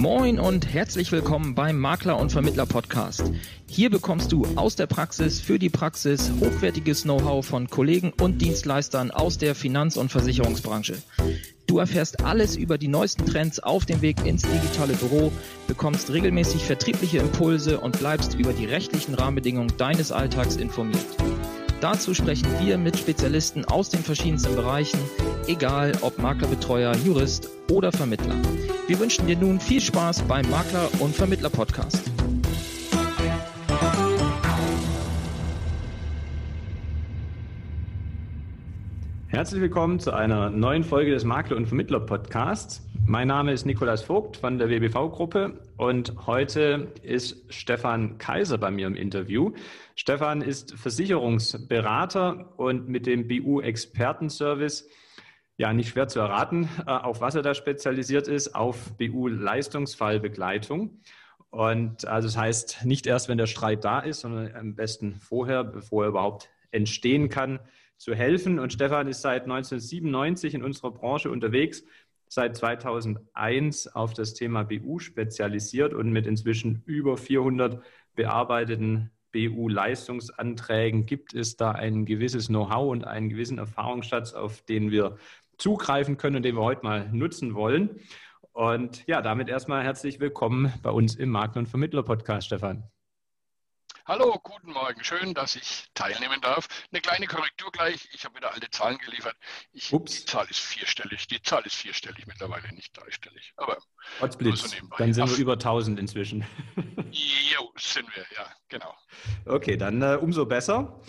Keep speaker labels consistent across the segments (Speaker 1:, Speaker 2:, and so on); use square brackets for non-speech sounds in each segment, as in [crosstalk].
Speaker 1: Moin und herzlich willkommen beim Makler und Vermittler Podcast. Hier bekommst du aus der Praxis für die Praxis hochwertiges Know-how von Kollegen und Dienstleistern aus der Finanz- und Versicherungsbranche. Du erfährst alles über die neuesten Trends auf dem Weg ins digitale Büro, bekommst regelmäßig vertriebliche Impulse und bleibst über die rechtlichen Rahmenbedingungen deines Alltags informiert. Dazu sprechen wir mit Spezialisten aus den verschiedensten Bereichen, egal ob Maklerbetreuer, Jurist oder Vermittler. Wir wünschen dir nun viel Spaß beim Makler- und Vermittler-Podcast.
Speaker 2: Herzlich willkommen zu einer neuen Folge des Makler- und Vermittler-Podcasts. Mein Name ist Nikolaus Vogt von der WBV-Gruppe und heute ist Stefan Kaiser bei mir im Interview. Stefan ist Versicherungsberater und mit dem BU-Expertenservice ja nicht schwer zu erraten, äh, auf was er da spezialisiert ist, auf BU-Leistungsfallbegleitung. Und also das heißt, nicht erst, wenn der Streit da ist, sondern am besten vorher, bevor er überhaupt entstehen kann, zu helfen. Und Stefan ist seit 1997 in unserer Branche unterwegs, seit 2001 auf das Thema BU spezialisiert und mit inzwischen über 400 bearbeiteten BU-Leistungsanträgen gibt es da ein gewisses Know-how und einen gewissen Erfahrungsschatz, auf den wir zugreifen können und den wir heute mal nutzen wollen. Und ja, damit erstmal herzlich willkommen bei uns im Makler- und Vermittler-Podcast, Stefan.
Speaker 3: Hallo, guten Morgen. Schön, dass ich teilnehmen darf. Eine kleine Korrektur gleich. Ich habe wieder alte Zahlen geliefert. Ich, Ups. Die Zahl ist vierstellig. Die Zahl ist vierstellig mittlerweile, nicht dreistellig.
Speaker 2: Aber Potzblitz. So dann sind Ach, wir über 1000 inzwischen.
Speaker 3: Jo, sind wir, ja, genau.
Speaker 2: Okay, dann äh, umso besser.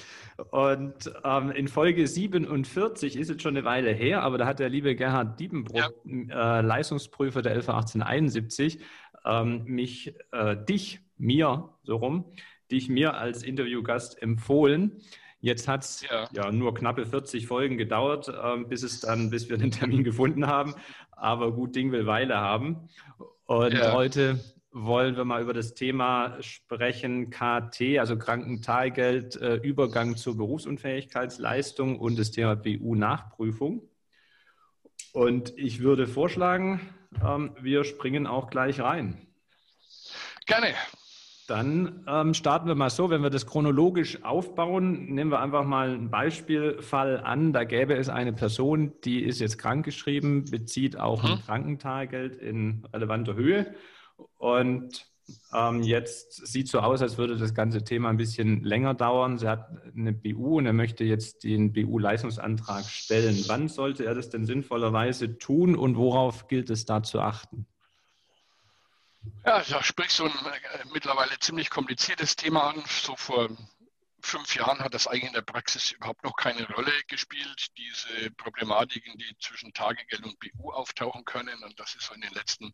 Speaker 2: Und ähm, in Folge 47 ist jetzt schon eine Weile her, aber da hat der liebe Gerhard Diebenbruch, ja. äh, Leistungsprüfer der LV 1871, ähm, mich, äh, dich, mir, so rum, dich mir als Interviewgast empfohlen. Jetzt hat es ja. ja. nur knappe 40 Folgen gedauert, äh, bis es dann, bis wir den Termin [laughs] gefunden haben. Aber gut Ding will Weile haben. Und ja. heute wollen wir mal über das Thema sprechen, KT, also Krankentageld, äh, Übergang zur Berufsunfähigkeitsleistung und das Thema BU-Nachprüfung. Und ich würde vorschlagen, ähm, wir springen auch gleich rein.
Speaker 3: Gerne.
Speaker 2: Dann ähm, starten wir mal so, wenn wir das chronologisch aufbauen, nehmen wir einfach mal einen Beispielfall an. Da gäbe es eine Person, die ist jetzt krankgeschrieben, bezieht auch mhm. ein Krankentageld in relevanter Höhe. Und ähm, jetzt sieht so aus, als würde das ganze Thema ein bisschen länger dauern. Sie hat eine BU und er möchte jetzt den BU-Leistungsantrag stellen. Wann sollte er das denn sinnvollerweise tun und worauf gilt es da zu achten?
Speaker 3: Ja, da sprichst du ein äh, mittlerweile ziemlich kompliziertes Thema an. So vor fünf Jahren hat das eigentlich in der Praxis überhaupt noch keine Rolle gespielt, diese Problematiken, die zwischen Tagegeld und BU auftauchen können. Und das ist so in den letzten äh,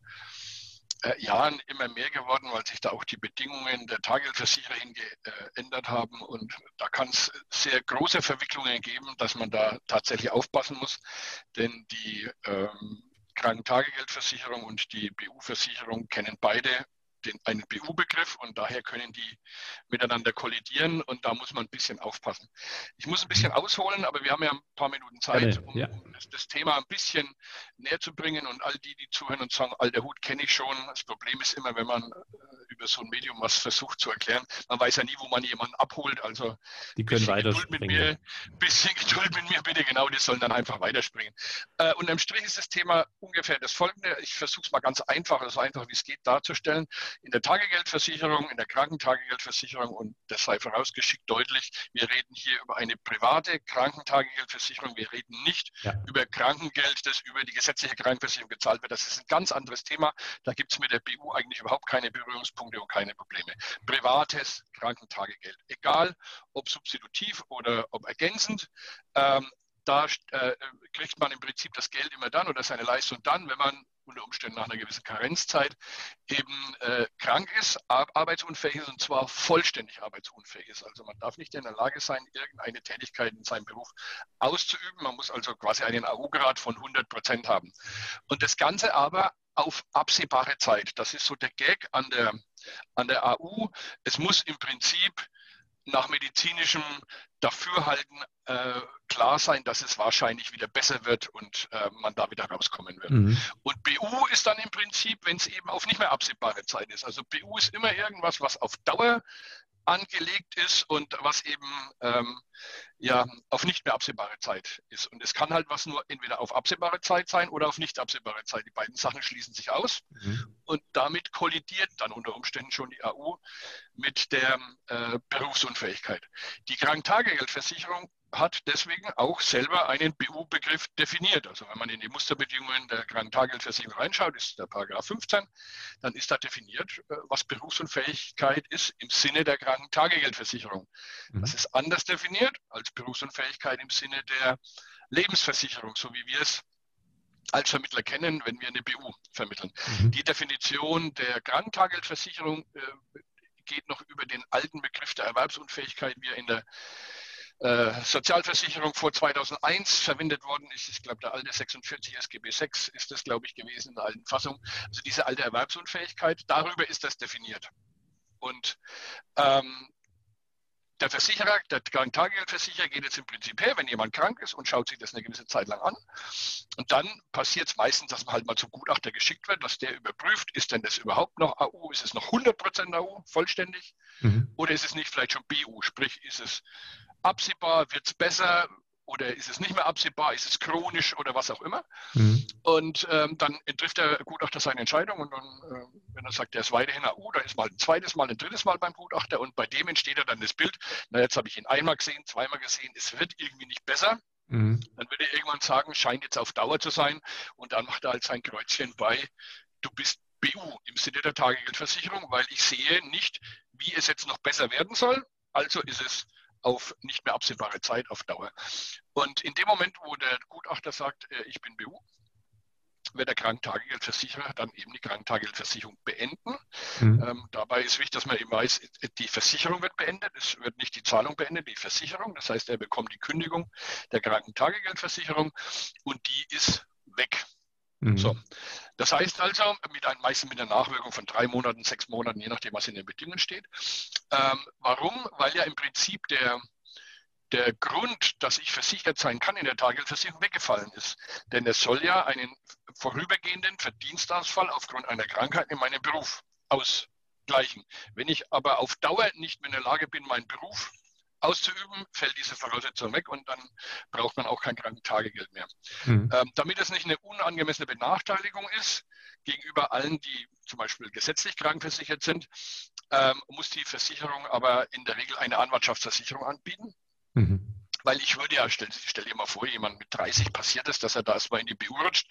Speaker 3: Jahren immer mehr geworden, weil sich da auch die Bedingungen der Tagegeldversicherer geändert haben. Und da kann es sehr große Verwicklungen geben, dass man da tatsächlich aufpassen muss. Denn die ähm, Krankentagegeldversicherung und die BU-Versicherung kennen beide den, einen BU-Begriff und daher können die miteinander kollidieren und da muss man ein bisschen aufpassen. Ich muss ein bisschen ausholen, aber wir haben ja ein paar Minuten Zeit, um, ja. das, das, Thema ein bisschen näher zu bringen und all die, die zuhören und sagen, alter Hut kenne ich schon. Das Problem ist immer, wenn man äh, über so ein Medium was versucht zu erklären, man weiß ja nie, wo man jemanden abholt. Also
Speaker 2: die können weiter Geduld
Speaker 3: mit mir, bisschen Geduld mit mir bitte, genau, die sollen dann einfach weiterspringen. Äh, unterm Strich ist das Thema ungefähr das folgende. Ich versuche es mal ganz einfach, so einfach wie es geht darzustellen in der Tagegeldversicherung, in der Krankentagegeldversicherung und das sei vorausgeschickt deutlich, wir reden hier über eine private Krankentagegeldversicherung, wir reden nicht ja. über Krankengeld, das über die gesetzliche Krankenversicherung gezahlt wird. Das ist ein ganz anderes Thema. Da gibt es mit der BU eigentlich überhaupt keine Berührungspunkte und keine Probleme. Privates Krankentagegeld, egal ob substitutiv oder ob ergänzend. Ähm, da äh, kriegt man im Prinzip das Geld immer dann oder seine Leistung dann, wenn man unter Umständen nach einer gewissen Karenzzeit eben äh, krank ist, arbeitsunfähig ist und zwar vollständig arbeitsunfähig ist. Also man darf nicht in der Lage sein, irgendeine Tätigkeit in seinem Beruf auszuüben. Man muss also quasi einen AU-Grad von 100 Prozent haben. Und das Ganze aber auf absehbare Zeit. Das ist so der Gag an der, an der AU. Es muss im Prinzip nach medizinischem Dafürhalten äh, klar sein, dass es wahrscheinlich wieder besser wird und äh, man da wieder rauskommen wird. Mhm. Und BU ist dann im Prinzip, wenn es eben auf nicht mehr absehbare Zeit ist. Also BU ist immer irgendwas, was auf Dauer angelegt ist und was eben ähm, ja auf nicht mehr absehbare Zeit ist. Und es kann halt was nur entweder auf absehbare Zeit sein oder auf nicht absehbare Zeit. Die beiden Sachen schließen sich aus mhm. und damit kollidiert dann unter Umständen schon die AU mit der äh, Berufsunfähigkeit. Die Krankentagegeldversicherung hat deswegen auch selber einen BU-Begriff definiert. Also wenn man in die Musterbedingungen der Krankentageldversicherung reinschaut, ist der Paragraph 15, dann ist da definiert, äh, was Berufsunfähigkeit ist im Sinne der Krankentagegeldversicherung. Mhm. Das ist anders definiert als Berufsunfähigkeit im Sinne der Lebensversicherung, so wie wir es als Vermittler kennen, wenn wir eine BU vermitteln. Mhm. Die Definition der Krankentageldversicherung äh, geht noch über den alten Begriff der Erwerbsunfähigkeit, wie er in der äh, Sozialversicherung vor 2001 verwendet worden ist. Ich glaube, der alte 46 SGB 6 ist das, glaube ich, gewesen in der alten Fassung. Also diese alte Erwerbsunfähigkeit, darüber ist das definiert. Und ähm, der Versicherer, der Krankentagegeldversicherer geht jetzt im Prinzip her, wenn jemand krank ist und schaut sich das eine gewisse Zeit lang an. Und dann passiert es meistens, dass man halt mal zum Gutachter geschickt wird, dass der überprüft, ist denn das überhaupt noch AU? Ist es noch 100% AU, vollständig? Mhm. Oder ist es nicht vielleicht schon BU? Sprich, ist es absehbar, wird es besser oder ist es nicht mehr absehbar, ist es chronisch oder was auch immer. Mhm. Und ähm, dann trifft der Gutachter seine Entscheidung und dann, äh, wenn er sagt, der ist weiterhin AU, dann ist mal ein zweites Mal, ein drittes Mal beim Gutachter und bei dem entsteht dann das Bild, na jetzt habe ich ihn einmal gesehen, zweimal gesehen, es wird irgendwie nicht besser. Mhm. Dann würde er irgendwann sagen, scheint jetzt auf Dauer zu sein und dann macht er halt sein Kreuzchen bei, du bist BU im Sinne der Tagegeldversicherung, weil ich sehe nicht, wie es jetzt noch besser werden soll. Also ist es auf nicht mehr absehbare Zeit auf Dauer. Und in dem Moment, wo der Gutachter sagt, äh, ich bin BU, wird der Krankentagegeldversicherer dann eben die Krankentagegeldversicherung beenden. Mhm. Ähm, dabei ist wichtig, dass man eben weiß, die Versicherung wird beendet, es wird nicht die Zahlung beendet, die Versicherung. Das heißt, er bekommt die Kündigung der Krankentagegeldversicherung und die ist weg. Mhm. So. Das heißt also, mit einem, meistens mit einer Nachwirkung von drei Monaten, sechs Monaten, je nachdem, was in den Bedingungen steht. Ähm, warum? Weil ja im Prinzip der, der Grund, dass ich versichert sein kann in der Tagesversicherung weggefallen ist. Denn es soll ja einen vorübergehenden Verdienstausfall aufgrund einer Krankheit in meinem Beruf ausgleichen. Wenn ich aber auf Dauer nicht mehr in der Lage bin, meinen Beruf auszuüben, fällt diese Voraussetzung weg und dann braucht man auch kein Krankentagegeld mehr. Mhm. Ähm, damit es nicht eine unangemessene Benachteiligung ist gegenüber allen, die zum Beispiel gesetzlich krankenversichert sind, ähm, muss die Versicherung aber in der Regel eine Anwartschaftsversicherung anbieten. Mhm. Weil ich würde ja, stell, stell dir mal vor, jemand mit 30 passiert es, dass er da erstmal in die BU rutscht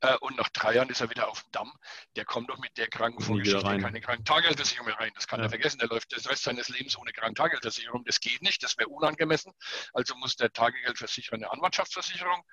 Speaker 3: äh, und nach drei Jahren ist er wieder auf dem Damm. Der kommt doch mit der Krankenvorgeschichte keine Krankentageldversicherung mehr rein. Das kann ja. er vergessen. Der läuft den Rest seines Lebens ohne Krankentageldversicherung. Das geht nicht, das wäre unangemessen. Also muss der Tagegeldversicherer eine Anwartschaftsversicherung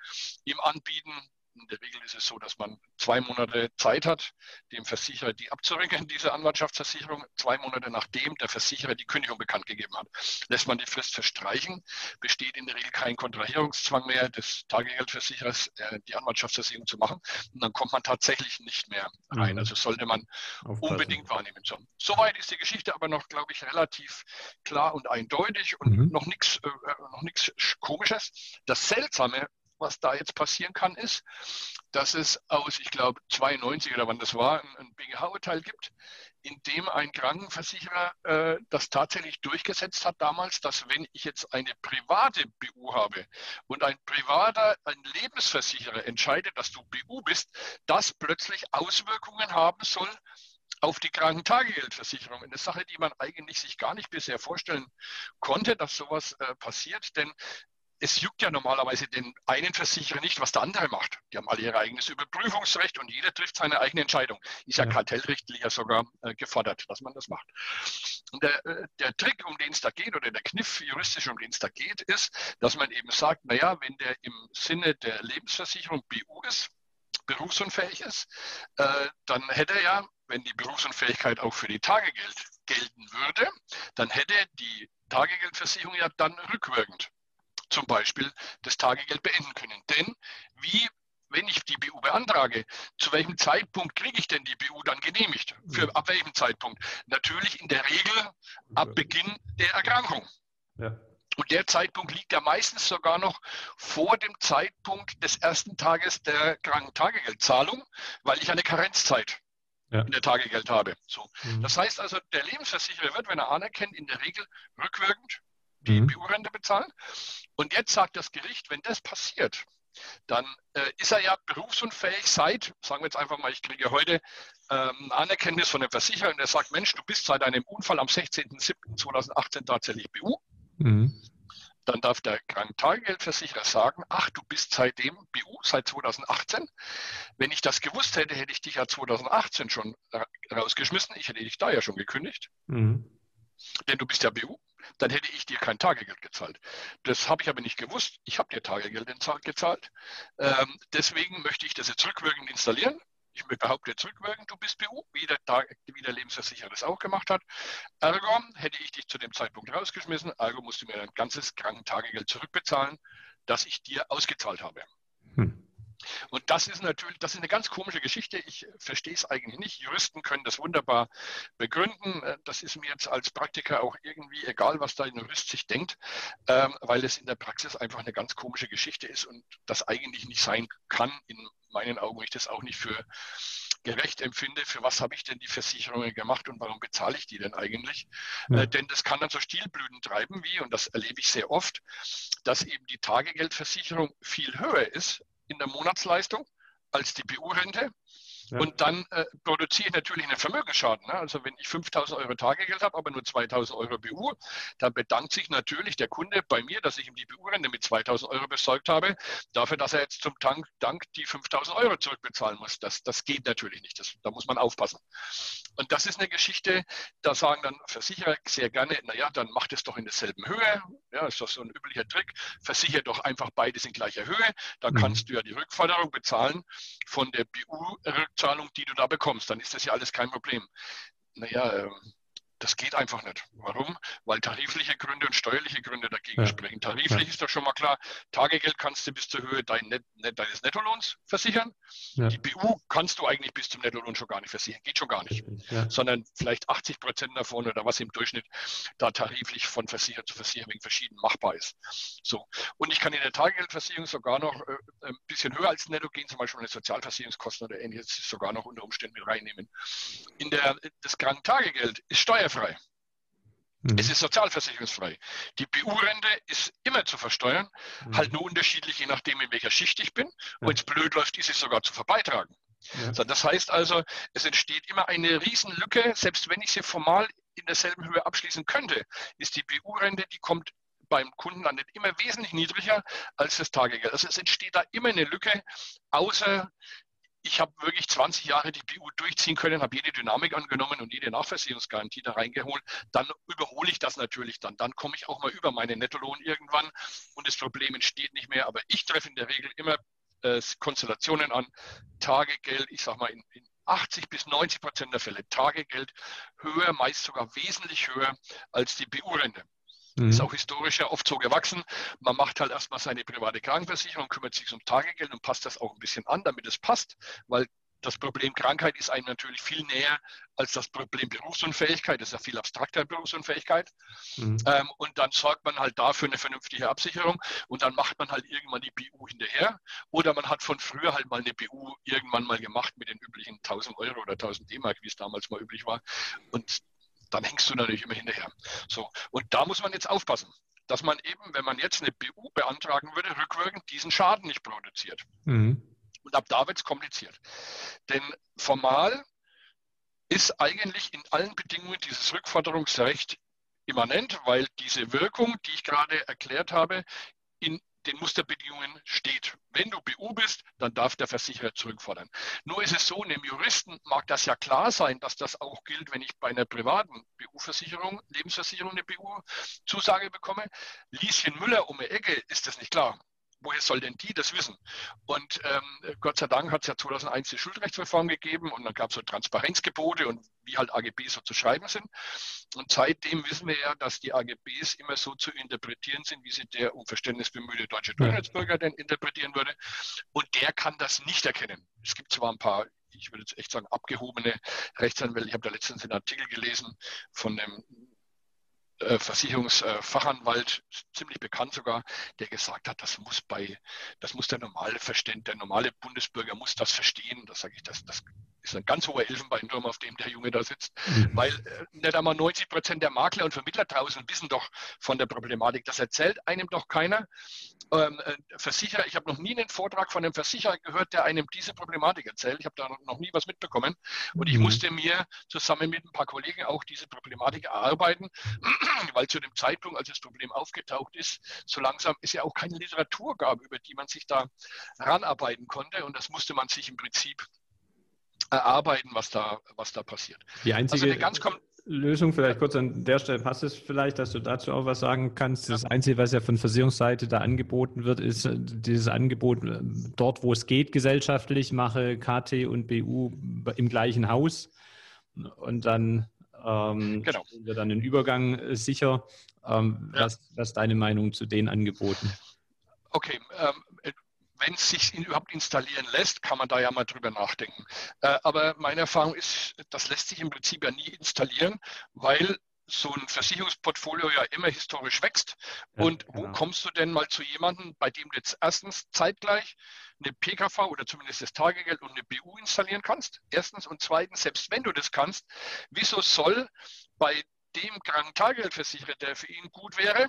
Speaker 3: ihm anbieten in der Regel ist es so, dass man zwei Monate Zeit hat, dem Versicherer die abzurechnen, [laughs] diese Anwaltschaftsversicherung. Zwei Monate nachdem der Versicherer die Kündigung bekannt gegeben hat. Lässt man die Frist verstreichen, besteht in der Regel kein Kontrahierungszwang mehr des Tagegeldversicherers, äh, die Anwaltschaftsversicherung zu machen. Und dann kommt man tatsächlich nicht mehr rein. Mhm. Also sollte man Aufpassen. unbedingt wahrnehmen. So. Soweit ist die Geschichte aber noch, glaube ich, relativ klar und eindeutig und mhm. noch nichts äh, noch nichts Komisches. Das Seltsame was da jetzt passieren kann, ist, dass es aus, ich glaube, 92 oder wann das war, ein, ein BGH-Urteil gibt, in dem ein Krankenversicherer äh, das tatsächlich durchgesetzt hat damals, dass wenn ich jetzt eine private BU habe und ein privater, ein Lebensversicherer entscheidet, dass du BU bist, das plötzlich Auswirkungen haben soll auf die Krankentagegeldversicherung. Eine Sache, die man eigentlich sich gar nicht bisher vorstellen konnte, dass sowas äh, passiert. Denn es juckt ja normalerweise den einen Versicherer nicht, was der andere macht. Die haben alle ihr eigenes Überprüfungsrecht und jeder trifft seine eigene Entscheidung. Ist ja, ja. kartellrechtlich ja sogar äh, gefordert, dass man das macht. Und der, äh, der Trick, um den es da geht, oder der Kniff juristisch, um den es da geht, ist, dass man eben sagt, naja, wenn der im Sinne der Lebensversicherung BU ist, berufsunfähig ist, äh, dann hätte er ja, wenn die Berufsunfähigkeit auch für die Tagegeld gelten würde, dann hätte die Tagegeldversicherung ja dann rückwirkend zum Beispiel das Tagegeld beenden können. Denn wie wenn ich die BU beantrage, zu welchem Zeitpunkt kriege ich denn die BU dann genehmigt? Für mhm. ab welchem Zeitpunkt? Natürlich in der Regel ab Beginn der Erkrankung. Ja. Und der Zeitpunkt liegt ja meistens sogar noch vor dem Zeitpunkt des ersten Tages der Krankentagegeldzahlung, weil ich eine Karenzzeit ja. in der Tagegeld habe. So. Mhm. Das heißt also, der Lebensversicherer wird, wenn er anerkennt, in der Regel rückwirkend die mhm. BU-Rente bezahlen. Und jetzt sagt das Gericht, wenn das passiert, dann äh, ist er ja berufsunfähig seit, sagen wir jetzt einfach mal, ich kriege heute ähm, Anerkenntnis von dem Versicherer und der sagt, Mensch, du bist seit deinem Unfall am 16.07.2018 tatsächlich BU. Mhm. Dann darf der Krankentagegeldversicherer sagen, ach, du bist seitdem BU, seit 2018. Wenn ich das gewusst hätte, hätte ich dich ja 2018 schon rausgeschmissen. Ich hätte dich da ja schon gekündigt. Mhm. Denn du bist ja BU dann hätte ich dir kein Tagegeld gezahlt. Das habe ich aber nicht gewusst. Ich habe dir Tagegeld gezahlt. Ähm, deswegen möchte ich das jetzt rückwirkend installieren. Ich behaupte jetzt rückwirkend, du bist BU, wie der, wie der Lebensversicherer das auch gemacht hat. Ergo hätte ich dich zu dem Zeitpunkt rausgeschmissen. Ergo musst du mir ein ganzes Krankentagegeld zurückbezahlen, das ich dir ausgezahlt habe. Hm. Und das ist natürlich, das ist eine ganz komische Geschichte. Ich verstehe es eigentlich nicht. Juristen können das wunderbar begründen. Äh, das ist mir jetzt als Praktiker auch irgendwie egal, was da ein Jurist sich denkt, ähm, weil es in der Praxis einfach eine ganz komische Geschichte ist und das eigentlich nicht sein kann, in meinen Augen, ich das auch nicht für gerecht empfinde, für was habe ich denn die Versicherungen gemacht und warum bezahle ich die denn eigentlich? Ja. Äh, denn das kann dann so Stilblüten treiben wie, und das erlebe ich sehr oft, dass eben die Tagegeldversicherung viel höher ist in der Monatsleistung als die BU-Rente. Ja. Und dann äh, produziere ich natürlich einen Vermögensschaden. Ne? Also wenn ich 5000 Euro Tagegeld habe, aber nur 2000 Euro BU, dann bedankt sich natürlich der Kunde bei mir, dass ich ihm die BU-Rente mit 2000 Euro besorgt habe, dafür, dass er jetzt zum Dank, Dank die 5000 Euro zurückbezahlen muss. Das, das geht natürlich nicht. Das, da muss man aufpassen. Und das ist eine Geschichte, da sagen dann Versicherer sehr gerne, naja, dann macht es doch in derselben Höhe. Ja, ist doch so ein üblicher Trick. Versichere doch einfach beides in gleicher Höhe. Dann mhm. kannst du ja die Rückforderung bezahlen von der BU-Rückzahlung, die du da bekommst. Dann ist das ja alles kein Problem. Naja, ähm, das geht einfach nicht. Warum? Weil tarifliche Gründe und steuerliche Gründe dagegen ja. sprechen. Tariflich ja. ist doch schon mal klar, Tagegeld kannst du bis zur Höhe dein Net, deines Nettolohns versichern. Ja. Die BU kannst du eigentlich bis zum Nettolohn schon gar nicht versichern. Geht schon gar nicht. Sondern vielleicht 80 Prozent davon oder was im Durchschnitt da tariflich von Versicherer zu Versicherer wegen verschieden machbar ist. So. Und ich kann in der Tagegeldversicherung sogar noch äh, ein bisschen höher als Netto gehen, zum Beispiel eine Sozialversicherungskosten oder ähnliches sogar noch unter Umständen mit reinnehmen. In der, das Krankentagegeld ist steuerlich steuerfrei. Mhm. Es ist sozialversicherungsfrei. Die BU-Rente ist immer zu versteuern, mhm. halt nur unterschiedlich, je nachdem, in welcher Schicht ich bin. Ja. Wenn es blöd läuft, ist sie sogar zu verbeitragen. Ja. So, das heißt also, es entsteht immer eine Riesenlücke, selbst wenn ich sie formal in derselben Höhe abschließen könnte, ist die BU-Rente, die kommt beim Kunden landet immer wesentlich niedriger als das Tagegeld. Also es entsteht da immer eine Lücke, außer ich habe wirklich 20 Jahre die BU durchziehen können, habe jede Dynamik angenommen und jede Nachversicherungsgarantie da reingeholt, dann überhole ich das natürlich dann. Dann komme ich auch mal über meinen Nettolohn irgendwann und das Problem entsteht nicht mehr. Aber ich treffe in der Regel immer äh, Konstellationen an, Tagegeld, ich sage mal in, in 80 bis 90 Prozent der Fälle Tagegeld höher, meist sogar wesentlich höher als die BU-Rente. Mhm. Ist auch historisch ja oft so gewachsen. Man macht halt erstmal seine private Krankenversicherung, kümmert sich um Tagegeld und passt das auch ein bisschen an, damit es passt, weil das Problem Krankheit ist einem natürlich viel näher als das Problem Berufsunfähigkeit. Das ist ja viel abstrakter Berufsunfähigkeit. Mhm. Ähm, und dann sorgt man halt dafür eine vernünftige Absicherung und dann macht man halt irgendwann die BU hinterher. Oder man hat von früher halt mal eine BU irgendwann mal gemacht mit den üblichen 1000 Euro oder 1000 D-Mark, wie es damals mal üblich war. Und dann hängst du natürlich immer hinterher. So. Und da muss man jetzt aufpassen, dass man eben, wenn man jetzt eine BU beantragen würde, rückwirkend diesen Schaden nicht produziert. Mhm. Und ab da wird es kompliziert. Denn formal ist eigentlich in allen Bedingungen dieses Rückforderungsrecht immanent, weil diese Wirkung, die ich gerade erklärt habe, in den Musterbedingungen steht. Wenn du BU bist, dann darf der Versicherer zurückfordern. Nur ist es so, einem Juristen mag das ja klar sein, dass das auch gilt, wenn ich bei einer privaten BU-Versicherung, Lebensversicherung eine BU-Zusage bekomme. Lieschen Müller um die Ecke ist das nicht klar woher soll denn die das wissen? Und ähm, Gott sei Dank hat es ja 2001 die Schuldrechtsreform gegeben und dann gab es so Transparenzgebote und wie halt AGBs so zu schreiben sind. Und seitdem wissen wir ja, dass die AGBs immer so zu interpretieren sind, wie sie der um Verständnis bemühte deutsche Durchschnittsbürger denn interpretieren würde. Und der kann das nicht erkennen. Es gibt zwar ein paar ich würde jetzt echt sagen, abgehobene Rechtsanwälte. Ich habe da letztens einen Artikel gelesen von einem Versicherungsfachanwalt, ziemlich bekannt sogar, der gesagt hat, das muss bei, das muss der normale Verständ, der normale Bundesbürger muss das verstehen. Das sage ich, das, das ist ein ganz hoher Elfenbeinturm, auf dem der Junge da sitzt, mhm. weil äh, nicht einmal 90 Prozent der Makler und Vermittler draußen wissen doch von der Problematik. Das erzählt einem doch keiner. Ähm, äh, Versicherer, ich habe noch nie einen Vortrag von einem Versicherer gehört, der einem diese Problematik erzählt. Ich habe da noch nie was mitbekommen und ich mhm. musste mir zusammen mit ein paar Kollegen auch diese Problematik erarbeiten. [clears throat] weil zu dem Zeitpunkt, als das Problem aufgetaucht ist, so langsam ist ja auch keine Literatur gab, über die man sich da ranarbeiten konnte. Und das musste man sich im Prinzip erarbeiten, was da, was da passiert.
Speaker 2: Die einzige also Lösung, vielleicht kurz an der Stelle passt es vielleicht, dass du dazu auch was sagen kannst. Das Einzige, was ja von Versicherungsseite da angeboten wird, ist äh, dieses Angebot äh, dort, wo es geht, gesellschaftlich, mache KT und BU im gleichen Haus und dann ähm, genau. wir dann den Übergang äh, sicher. Ähm, ja. was, was ist deine Meinung zu den Angeboten?
Speaker 3: Okay, ähm, äh, wenn es sich überhaupt installieren lässt, kann man da ja mal drüber nachdenken. Äh, aber meine Erfahrung ist, das lässt sich im Prinzip ja nie installieren, weil so ein Versicherungsportfolio ja immer historisch wächst. Ja, und wo genau. kommst du denn mal zu jemandem, bei dem du jetzt erstens zeitgleich eine PKV oder zumindest das Tagegeld und eine BU installieren kannst? Erstens. Und zweitens, selbst wenn du das kannst, wieso soll bei dem Kranken-Tagegeldversicherer, der für ihn gut wäre,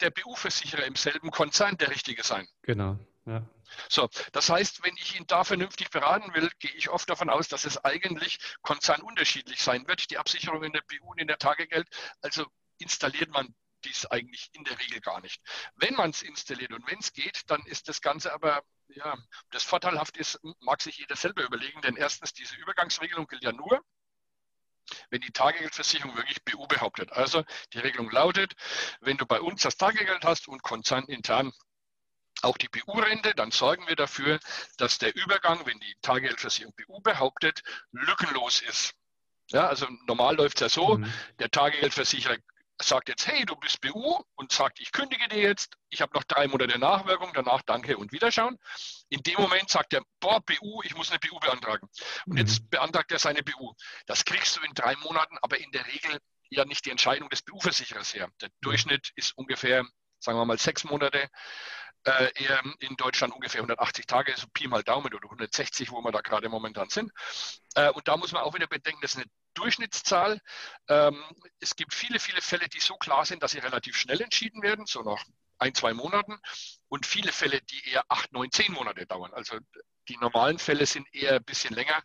Speaker 3: der BU-Versicherer im selben Konzern der richtige sein?
Speaker 2: Genau. Ja.
Speaker 3: So, das heißt, wenn ich ihn da vernünftig beraten will, gehe ich oft davon aus, dass es eigentlich konzernunterschiedlich sein wird, die Absicherung in der BU und in der Tagegeld. Also installiert man dies eigentlich in der Regel gar nicht. Wenn man es installiert und wenn es geht, dann ist das Ganze aber, ja, das vorteilhaft ist, mag sich jeder selber überlegen, denn erstens, diese Übergangsregelung gilt ja nur, wenn die Tagegeldversicherung wirklich BU behauptet. Also die Regelung lautet, wenn du bei uns das Tagegeld hast und konzernintern auch die BU-Rente, dann sorgen wir dafür, dass der Übergang, wenn die Tagegeldversicherung BU behauptet, lückenlos ist. Ja, also normal läuft es ja so, mhm. der Tagegeldversicherer sagt jetzt, hey, du bist BU und sagt, ich kündige dir jetzt, ich habe noch drei Monate Nachwirkung, danach danke und Wiederschauen. In dem Moment sagt er, boah, BU, ich muss eine BU beantragen. Und mhm. jetzt beantragt er seine BU. Das kriegst du in drei Monaten, aber in der Regel ja nicht die Entscheidung des BU-Versicherers her. Der Durchschnitt ist ungefähr, sagen wir mal, sechs Monate. Äh, in Deutschland ungefähr 180 Tage, so Pi mal Daumen oder 160, wo wir da gerade momentan sind. Äh, und da muss man auch wieder bedenken, das ist eine Durchschnittszahl. Ähm, es gibt viele, viele Fälle, die so klar sind, dass sie relativ schnell entschieden werden, so nach ein, zwei Monaten. Und viele Fälle, die eher acht, neun, zehn Monate dauern. Also die normalen Fälle sind eher ein bisschen länger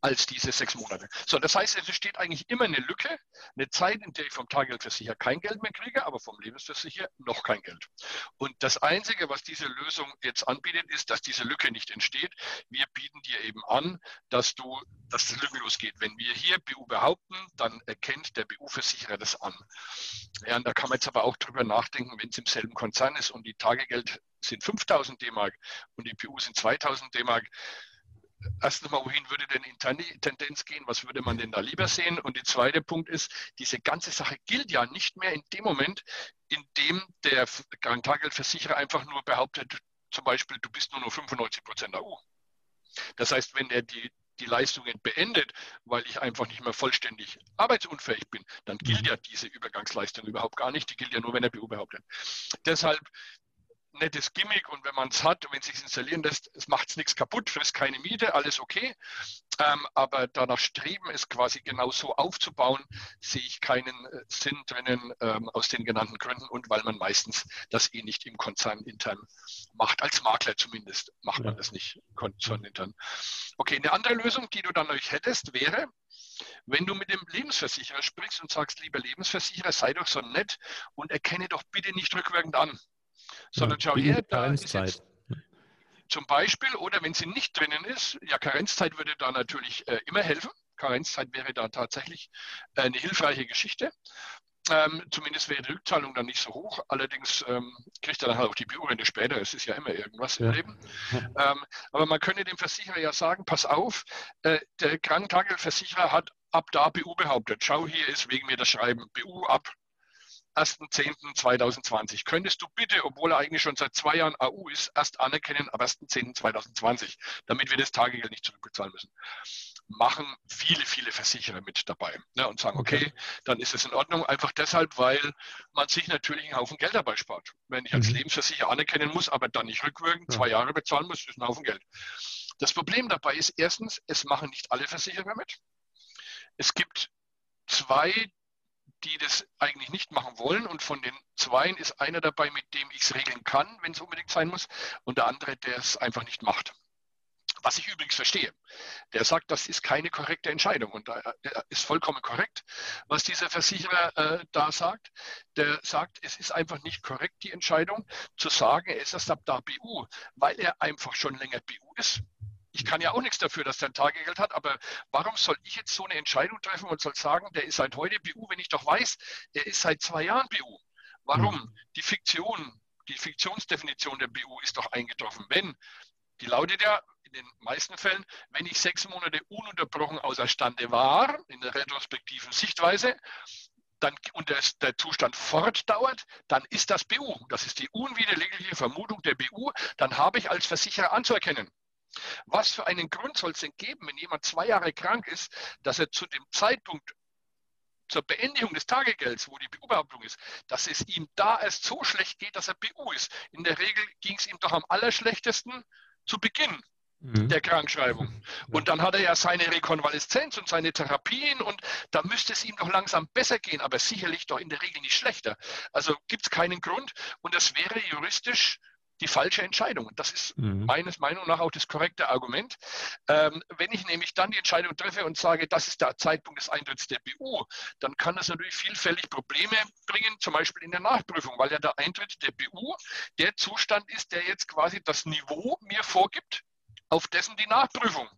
Speaker 3: als diese sechs Monate. So, das heißt, es entsteht eigentlich immer eine Lücke, eine Zeit, in der ich vom Tagesgeldversicherer kein Geld mehr kriege, aber vom Lebensversicherer noch kein Geld. Und das Einzige, was diese Lösung jetzt anbietet, ist, dass diese Lücke nicht entsteht. Wir bieten dir eben an, dass du, dass das lückenlos geht. Wenn wir hier BU behaupten, dann erkennt der BU-Versicherer das an. Ja, und da kann man jetzt aber auch drüber nachdenken, wenn es im selben Konzern ist und die Tagegeld sind 5000 D-Mark und die BU sind 2000 D-Mark, erstens mal, wohin würde denn interne Tendenz gehen? Was würde man denn da lieber sehen? Und der zweite Punkt ist, diese ganze Sache gilt ja nicht mehr in dem Moment, in dem der Tageldversicherer einfach nur behauptet, zum Beispiel, du bist nur noch 95 Prozent AU. Das heißt, wenn er die, die Leistungen beendet, weil ich einfach nicht mehr vollständig arbeitsunfähig bin, dann gilt mhm. ja diese Übergangsleistung überhaupt gar nicht. Die gilt ja nur, wenn er BU behauptet. Deshalb nettes Gimmick und wenn man es hat, wenn es sich installieren lässt, es macht nichts kaputt, frisst keine Miete, alles okay. Ähm, aber danach streben, es quasi genau so aufzubauen, sehe ich keinen äh, Sinn drinnen ähm, aus den genannten Gründen und weil man meistens das eh nicht im Konzern intern macht, als Makler zumindest macht man das nicht konzernintern. Okay, eine andere Lösung, die du dann euch hättest, wäre, wenn du mit dem Lebensversicherer sprichst und sagst, lieber Lebensversicherer, sei doch so nett und erkenne doch bitte nicht rückwirkend an sondern schau her, da ist jetzt zum Beispiel, oder wenn sie nicht drinnen ist, ja, Karenzzeit würde da natürlich äh, immer helfen. Karenzzeit wäre da tatsächlich äh, eine hilfreiche Geschichte. Ähm, zumindest wäre die Rückzahlung dann nicht so hoch. Allerdings ähm, kriegt er dann halt auch die BU-Rente später. Es ist ja immer irgendwas ja. im Leben. Ähm, aber man könnte dem Versicherer ja sagen, pass auf, äh, der Krankentageversicherer hat ab da BU behauptet. Schau, hier ist wegen mir das Schreiben BU ab 1.10.2020. Könntest du bitte, obwohl er eigentlich schon seit zwei Jahren AU ist, erst anerkennen ab 1.10.2020, damit wir das Tagegeld nicht zurückbezahlen müssen. machen viele, viele Versicherer mit dabei ne, und sagen, okay, dann ist es in Ordnung, einfach deshalb, weil man sich natürlich einen Haufen Geld dabei spart. Wenn ich als mhm. Lebensversicherer anerkennen muss, aber dann nicht rückwirkend zwei Jahre bezahlen muss, ist ein Haufen Geld. Das Problem dabei ist erstens, es machen nicht alle Versicherer mit. Es gibt zwei, die das eigentlich nicht machen wollen. Und von den Zweien ist einer dabei, mit dem ich es regeln kann, wenn es unbedingt sein muss, und der andere, der es einfach nicht macht. Was ich übrigens verstehe. Der sagt, das ist keine korrekte Entscheidung. Und da ist vollkommen korrekt, was dieser Versicherer äh, da sagt. Der sagt, es ist einfach nicht korrekt, die Entscheidung zu sagen, er ist erst ab da BU, weil er einfach schon länger BU ist ich kann ja auch nichts dafür, dass der ein Tagegeld hat, aber warum soll ich jetzt so eine Entscheidung treffen und soll sagen, der ist seit heute BU, wenn ich doch weiß, er ist seit zwei Jahren BU? Warum? Mhm. Die Fiktion, die Fiktionsdefinition der BU ist doch eingetroffen. Wenn, die lautet ja in den meisten Fällen, wenn ich sechs Monate ununterbrochen außerstande war, in der retrospektiven Sichtweise, dann, und der, der, Zustand fortdauert, dann ist das BU. Das ist die unwiderlegliche Vermutung der BU. Dann habe ich als Versicherer anzuerkennen. Was für einen Grund soll es denn geben, wenn jemand zwei Jahre krank ist, dass er zu dem Zeitpunkt zur Beendigung des Tagegelds, wo die Beobachtung ist, dass es ihm da erst so schlecht geht, dass er BU ist. In der Regel ging es ihm doch am allerschlechtesten zu Beginn mhm. der Krankschreibung. Und dann hat er ja seine Rekonvaleszenz und seine Therapien und da müsste es ihm doch langsam besser gehen, aber sicherlich doch in der Regel nicht schlechter. Also gibt es keinen Grund und das wäre juristisch die falsche Entscheidung. Das ist mhm. meines Meinung nach auch das korrekte Argument. Ähm, wenn ich nämlich dann die Entscheidung treffe und sage, das ist der Zeitpunkt des Eintritts der BU, dann kann das natürlich vielfältig Probleme bringen, zum Beispiel in der Nachprüfung, weil ja der Eintritt der BU der Zustand ist, der jetzt quasi das Niveau mir vorgibt, auf dessen die Nachprüfung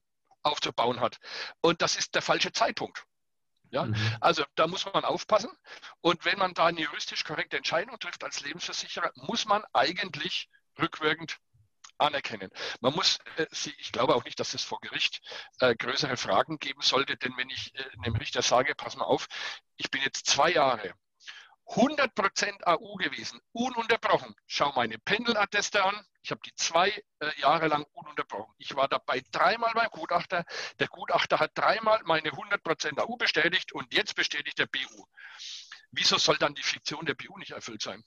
Speaker 3: aufzubauen hat. Und das ist der falsche Zeitpunkt. Ja? Mhm. Also da muss man aufpassen. Und wenn man da eine juristisch korrekte Entscheidung trifft als Lebensversicherer, muss man eigentlich rückwirkend anerkennen. Man muss, äh, ich glaube auch nicht, dass es vor Gericht äh, größere Fragen geben sollte, denn wenn ich äh, einem Richter sage, pass mal auf, ich bin jetzt zwei Jahre 100% AU gewesen, ununterbrochen. Schau meine Pendelatteste an. Ich habe die zwei äh, Jahre lang ununterbrochen. Ich war dabei dreimal beim Gutachter. Der Gutachter hat dreimal meine 100% AU bestätigt und jetzt bestätigt der BU. Wieso soll dann die Fiktion der BU nicht erfüllt sein?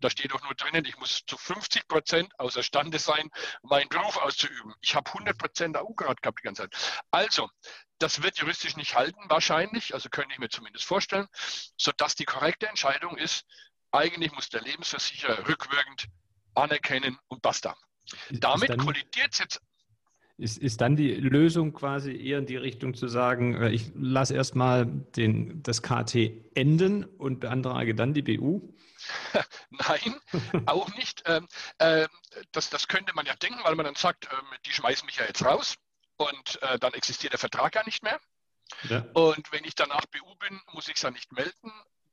Speaker 3: Da steht doch nur drinnen, ich muss zu 50 Prozent außerstande sein, meinen Beruf auszuüben. Ich habe 100 Prozent AU gerade gehabt die ganze Zeit. Also, das wird juristisch nicht halten, wahrscheinlich, also könnte ich mir zumindest vorstellen, sodass die korrekte Entscheidung ist, eigentlich muss der Lebensversicherer rückwirkend anerkennen und basta. Damit kollidiert es jetzt
Speaker 2: ist, ist dann die Lösung quasi eher in die Richtung zu sagen, äh, ich lasse erstmal das KT enden und beantrage dann die BU? [laughs]
Speaker 3: Nein, auch nicht. Ähm, äh, das, das könnte man ja denken, weil man dann sagt, ähm, die schmeißen mich ja jetzt raus und äh, dann existiert der Vertrag ja nicht mehr. Ja. Und wenn ich danach BU bin, muss ich es ja nicht melden.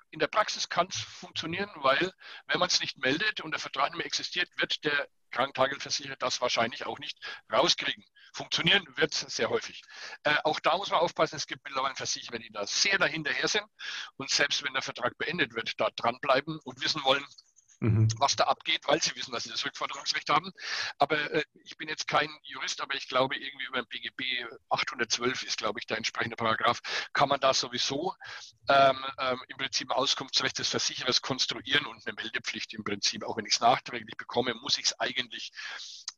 Speaker 3: In der Praxis kann es funktionieren, weil wenn man es nicht meldet und der Vertrag nicht mehr existiert, wird der Krankentagelversicherer das wahrscheinlich auch nicht rauskriegen. Funktionieren wird sehr häufig. Äh, auch da muss man aufpassen, es gibt mittlerweile Versicherer, die da sehr dahinterher sind und selbst wenn der Vertrag beendet wird, da dranbleiben und wissen wollen, mhm. was da abgeht, weil sie wissen, dass sie das Rückforderungsrecht haben. Aber äh, ich bin jetzt kein Jurist, aber ich glaube, irgendwie über den BGB 812 ist, glaube ich, der entsprechende Paragraph, kann man da sowieso ähm, ähm, im Prinzip ein Auskunftsrecht des Versicherers konstruieren und eine Meldepflicht im Prinzip. Auch wenn ich es nachträglich bekomme, muss ich es eigentlich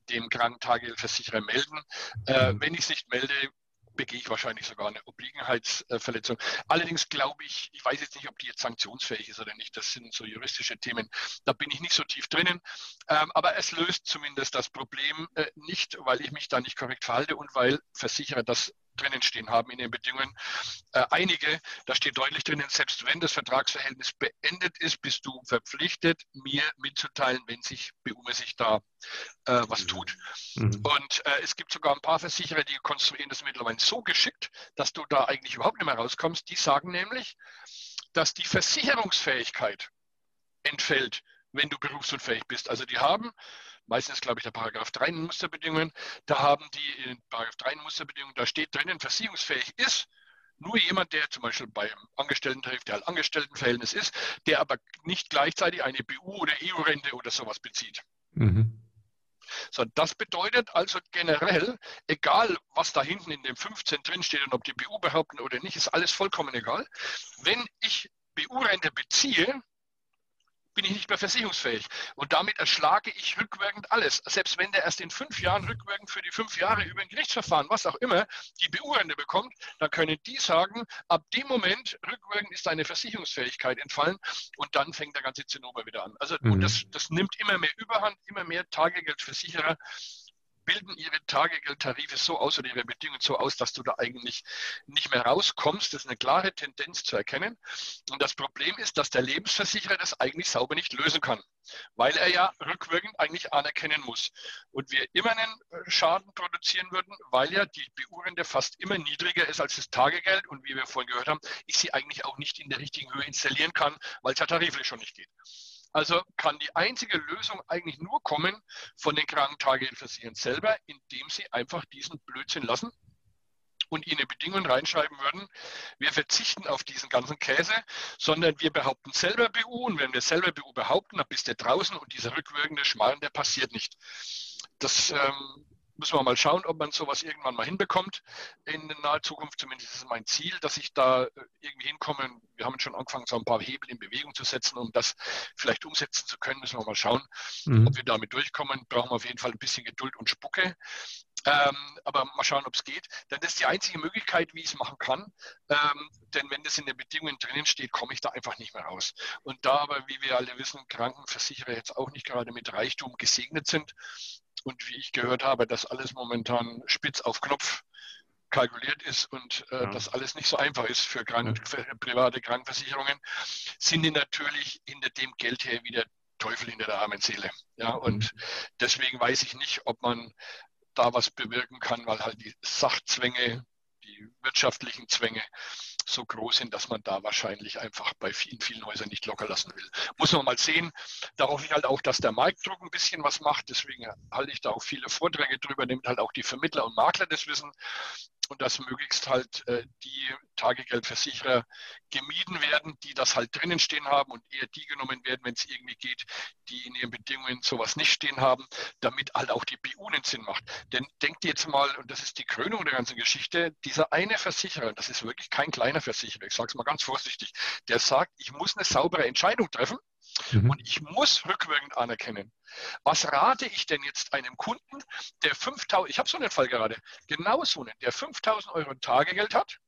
Speaker 3: dem Krankentageversicherer melden. Äh, mhm. wenn ich es nicht melde, begehe ich wahrscheinlich sogar eine Obliegenheitsverletzung. Allerdings glaube ich, ich weiß jetzt nicht, ob die jetzt sanktionsfähig ist oder nicht. Das sind so juristische Themen. Da bin ich nicht so tief drinnen. Ähm, aber es löst zumindest das Problem äh, nicht, weil ich mich da nicht korrekt verhalte und weil Versicherer das drinnen stehen haben in den Bedingungen. Äh, einige, da steht deutlich drinnen, selbst wenn das Vertragsverhältnis beendet ist, bist du verpflichtet, mir mitzuteilen, wenn sich BU-mäßig da äh, was mhm. tut. Mhm. Und äh, es gibt sogar ein paar Versicherer, die konstruieren das mittlerweile so geschickt, dass du da eigentlich überhaupt nicht mehr rauskommst. Die sagen nämlich, dass die Versicherungsfähigkeit entfällt, wenn du berufsunfähig bist. Also die haben meistens glaube ich der Paragraph 3 in Musterbedingungen, da haben die in Paragraph 3 in Musterbedingungen, da steht drinnen, versicherungsfähig ist nur jemand, der zum Beispiel beim Angestellten-Tarif, der halt Angestelltenverhältnis ist, der aber nicht gleichzeitig eine BU- oder EU-Rente oder sowas bezieht. Mhm. So, das bedeutet also generell, egal was da hinten in dem 15 drinsteht und ob die BU behaupten oder nicht, ist alles vollkommen egal. Wenn ich BU-Rente beziehe, bin ich nicht mehr versicherungsfähig. Und damit erschlage ich rückwirkend alles. Selbst wenn der erst in fünf Jahren rückwirkend für die fünf Jahre über ein Gerichtsverfahren, was auch immer, die BU-Rente bekommt, dann können die sagen, ab dem Moment rückwirkend ist deine Versicherungsfähigkeit entfallen und dann fängt der ganze Zinnober wieder an. Also mhm. das, das nimmt immer mehr Überhand, immer mehr Tagegeldversicherer bilden ihre Tagegeldtarife so aus oder ihre Bedingungen so aus, dass du da eigentlich nicht mehr rauskommst. Das ist eine klare Tendenz zu erkennen. Und das Problem ist, dass der Lebensversicherer das eigentlich sauber nicht lösen kann, weil er ja rückwirkend eigentlich anerkennen muss. Und wir immer einen äh, Schaden produzieren würden, weil ja die BU-Rente fast immer niedriger ist als das Tagegeld. Und wie wir vorhin gehört haben, ich sie eigentlich auch nicht in der richtigen Höhe installieren kann, weil es ja tariflich schon nicht geht. Also kann die einzige Lösung eigentlich nur kommen von den Krankentageversicherern selber, indem sie einfach diesen Blödsinn lassen und ihnen Bedingungen reinschreiben würden, wir verzichten auf diesen ganzen Käse, sondern wir behaupten selber BU und wenn wir selber BU behaupten, dann bist du draußen und dieser rückwirkende Schmarrn, der passiert nicht. Das ähm, müssen wir mal schauen, ob man sowas irgendwann mal hinbekommt in naher Zukunft. Zumindest ist es mein Ziel, dass ich da äh, irgendwie hinkomme. Wir haben schon angefangen, so ein paar Hebel in Bewegung zu setzen, um das vielleicht umsetzen zu können. Müssen wir mal schauen, mhm. ob wir damit durchkommen. Brauchen wir auf jeden Fall ein bisschen Geduld und Spucke. Ähm, aber mal schauen, ob es geht. Denn das ist die einzige Möglichkeit, wie ich es machen kann. Ähm, denn wenn das in den Bedingungen drinnen steht, komme ich da einfach nicht mehr raus. Und da aber, wie wir alle wissen, Krankenversicherer jetzt auch nicht gerade mit Reichtum gesegnet sind, und wie ich gehört habe, dass alles momentan spitz auf Knopf kalkuliert ist und äh, ja. das alles nicht so einfach ist für, Krank für private Krankenversicherungen, sind die natürlich hinter dem Geld her wieder Teufel hinter der armen Seele. Ja, und mhm. deswegen weiß ich nicht, ob man da was bewirken kann, weil halt die Sachzwänge, die wirtschaftlichen Zwänge so groß sind, dass man da wahrscheinlich einfach bei vielen, vielen Häusern nicht locker lassen will. Muss man mal sehen. Da hoffe ich halt auch, dass der Marktdruck ein bisschen was macht. Deswegen halte ich da auch viele Vorträge drüber, damit halt auch die Vermittler und Makler das wissen und dass möglichst halt äh, die Tagegeldversicherer gemieden werden, die das halt drinnen stehen haben und eher die genommen werden, wenn es irgendwie geht, die in ihren Bedingungen sowas nicht stehen haben, damit halt auch die BU einen Sinn macht. Denn denkt jetzt mal, und das ist die Krönung der ganzen Geschichte, dieser eine Versicherer, das ist wirklich kein kleiner Versicherer, ich sage es mal ganz vorsichtig, der sagt, ich muss eine saubere Entscheidung treffen Mhm. Und ich muss rückwirkend anerkennen. Was rate ich denn jetzt einem Kunden, der 5000, ich habe so einen Fall gerade, genau so einen, der 5000 Euro Tagegeld hat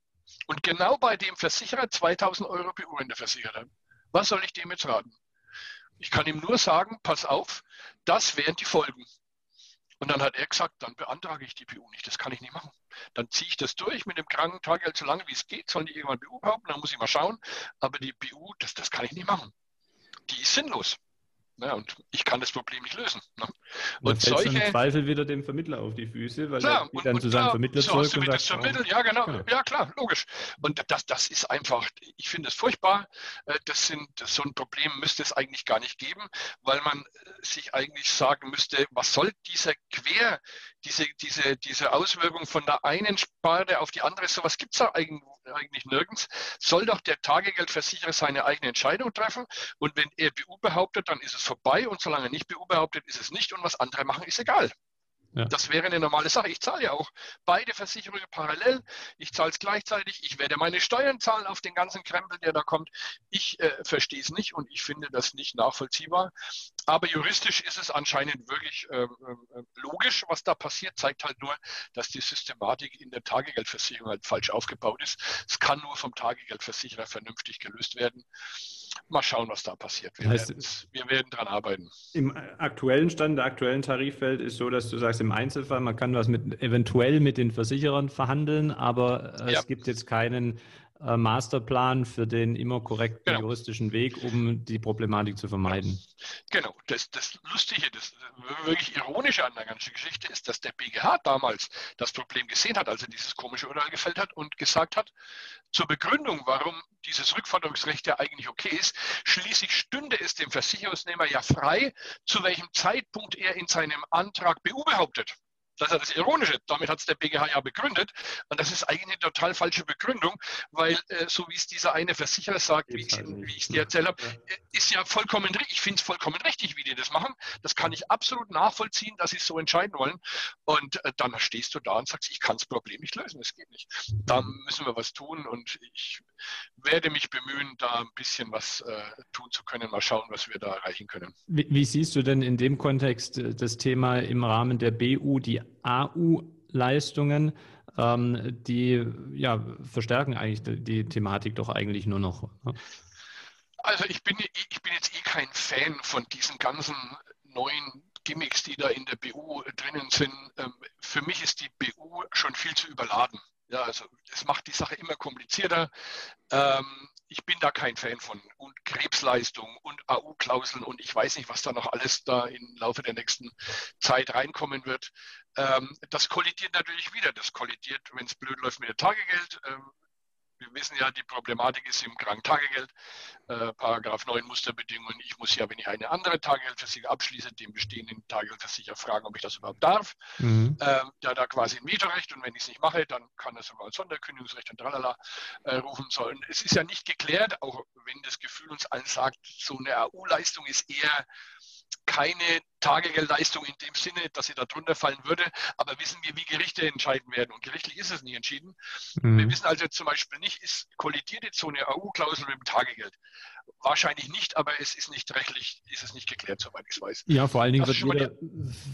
Speaker 3: und genau bei dem Versicherer 2000 Euro BU-Rente versichert hat. Was soll ich dem jetzt raten? Ich kann ihm nur sagen, pass auf, das wären die Folgen. Und dann hat er gesagt, dann beantrage ich die BU nicht, das kann ich nicht machen. Dann ziehe ich das durch mit dem Krankentageld so lange wie es geht, sollen die irgendwann BU behaupten, dann muss ich mal schauen. Aber die BU, das, das kann ich nicht machen die ist sinnlos. Ja, und ich kann das Problem nicht lösen. Ne?
Speaker 2: Und solche im Zweifel wieder dem Vermittler auf die Füße, weil klar, er dann zu seinem Vermittler
Speaker 3: so zurück und sagt, vermitteln, ja genau, genau, ja klar, logisch. Und das, das ist einfach, ich finde es furchtbar. Äh, das sind so ein Problem müsste es eigentlich gar nicht geben, weil man äh, sich eigentlich sagen müsste, was soll dieser Quer, diese, diese, diese Auswirkung von der einen Sparte auf die andere, sowas gibt es da eigentlich nirgends, soll doch der Tagegeldversicherer seine eigene Entscheidung treffen. Und wenn er BU behauptet, dann ist es vorbei. Und solange er nicht BU behauptet, ist es nicht. Und was andere machen, ist egal. Ja. Das wäre eine normale Sache. Ich zahle ja auch beide Versicherungen parallel. Ich zahle es gleichzeitig. Ich werde meine Steuern zahlen auf den ganzen Krempel, der da kommt. Ich äh, verstehe es nicht und ich finde das nicht nachvollziehbar. Aber juristisch ist es anscheinend wirklich äh, logisch, was da passiert. Zeigt halt nur, dass die Systematik in der Tagegeldversicherung halt falsch aufgebaut ist. Es kann nur vom Tagegeldversicherer vernünftig gelöst werden mal schauen, was da passiert. Wir, heißt, werden, wir werden dran arbeiten.
Speaker 2: Im aktuellen Stand, der aktuellen Tariffeld ist so, dass du sagst, im Einzelfall, man kann was mit eventuell mit den Versicherern verhandeln, aber ja. es gibt jetzt keinen äh, Masterplan für den immer korrekten genau. juristischen Weg, um die Problematik zu vermeiden.
Speaker 3: Genau. Das, das Lustige, das wirklich Ironische an der ganzen Geschichte ist, dass der BGH damals das Problem gesehen hat, als er dieses komische Urteil gefällt hat und gesagt hat, zur Begründung, warum dieses Rückforderungsrecht ja eigentlich okay ist, schließlich stünde es dem Versicherungsnehmer ja frei, zu welchem Zeitpunkt er in seinem Antrag BU behauptet. Das ist ja das Ironische. Damit hat es der BGH ja begründet. Und das ist eigentlich eine total falsche Begründung, weil äh, so wie es dieser eine Versicherer sagt, wie ich es dir erzählt habe, ja. ist ja vollkommen richtig. Ich finde es vollkommen richtig, wie die das machen. Das kann ich absolut nachvollziehen, dass sie es so entscheiden wollen. Und äh, dann stehst du da und sagst, ich kann das Problem nicht lösen. Es geht nicht. Da müssen wir was tun und ich werde mich bemühen, da ein bisschen was äh, tun zu können. Mal schauen, was wir da erreichen können.
Speaker 2: Wie, wie siehst du denn in dem Kontext äh, das Thema im Rahmen der BU, die AU-Leistungen? Ähm, die ja, verstärken eigentlich die, die Thematik doch eigentlich nur noch. Ne?
Speaker 3: Also ich bin, ich bin jetzt eh kein Fan von diesen ganzen neuen Gimmicks, die da in der BU drinnen sind. Ähm, für mich ist die BU schon viel zu überladen. Ja, also es macht die Sache immer komplizierter. Ähm, ich bin da kein Fan von. Und Krebsleistung und AU-Klauseln und ich weiß nicht, was da noch alles da im Laufe der nächsten Zeit reinkommen wird. Ähm, das kollidiert natürlich wieder. Das kollidiert, wenn es blöd läuft, mit dem Tagegeld. Ähm, wir wissen ja, die Problematik ist im Krankentagegeld, äh, Paragraph 9 Musterbedingungen. Ich muss ja, wenn ich eine andere Tagegeldversicherung abschließe, den bestehenden Tagegeldversicherer fragen, ob ich das überhaupt darf. Mhm. Äh, der hat da quasi ein Vetorecht und wenn ich es nicht mache, dann kann er sogar als Sonderkündigungsrecht und tralala äh, rufen sollen. Es ist ja nicht geklärt, auch wenn das Gefühl uns allen sagt, so eine AU-Leistung ist eher keine Tagegeldleistung in dem Sinne, dass sie darunter fallen würde, aber wissen wir, wie Gerichte entscheiden werden. Und gerichtlich ist es nicht entschieden. Mhm. Wir wissen also zum Beispiel nicht, ist kollidiert jetzt so eine AU-Klausel mit dem Tagegeld. Wahrscheinlich nicht, aber es ist nicht rechtlich, ist es nicht geklärt, soweit ich es weiß.
Speaker 2: Ja, vor allen Dingen wird jeder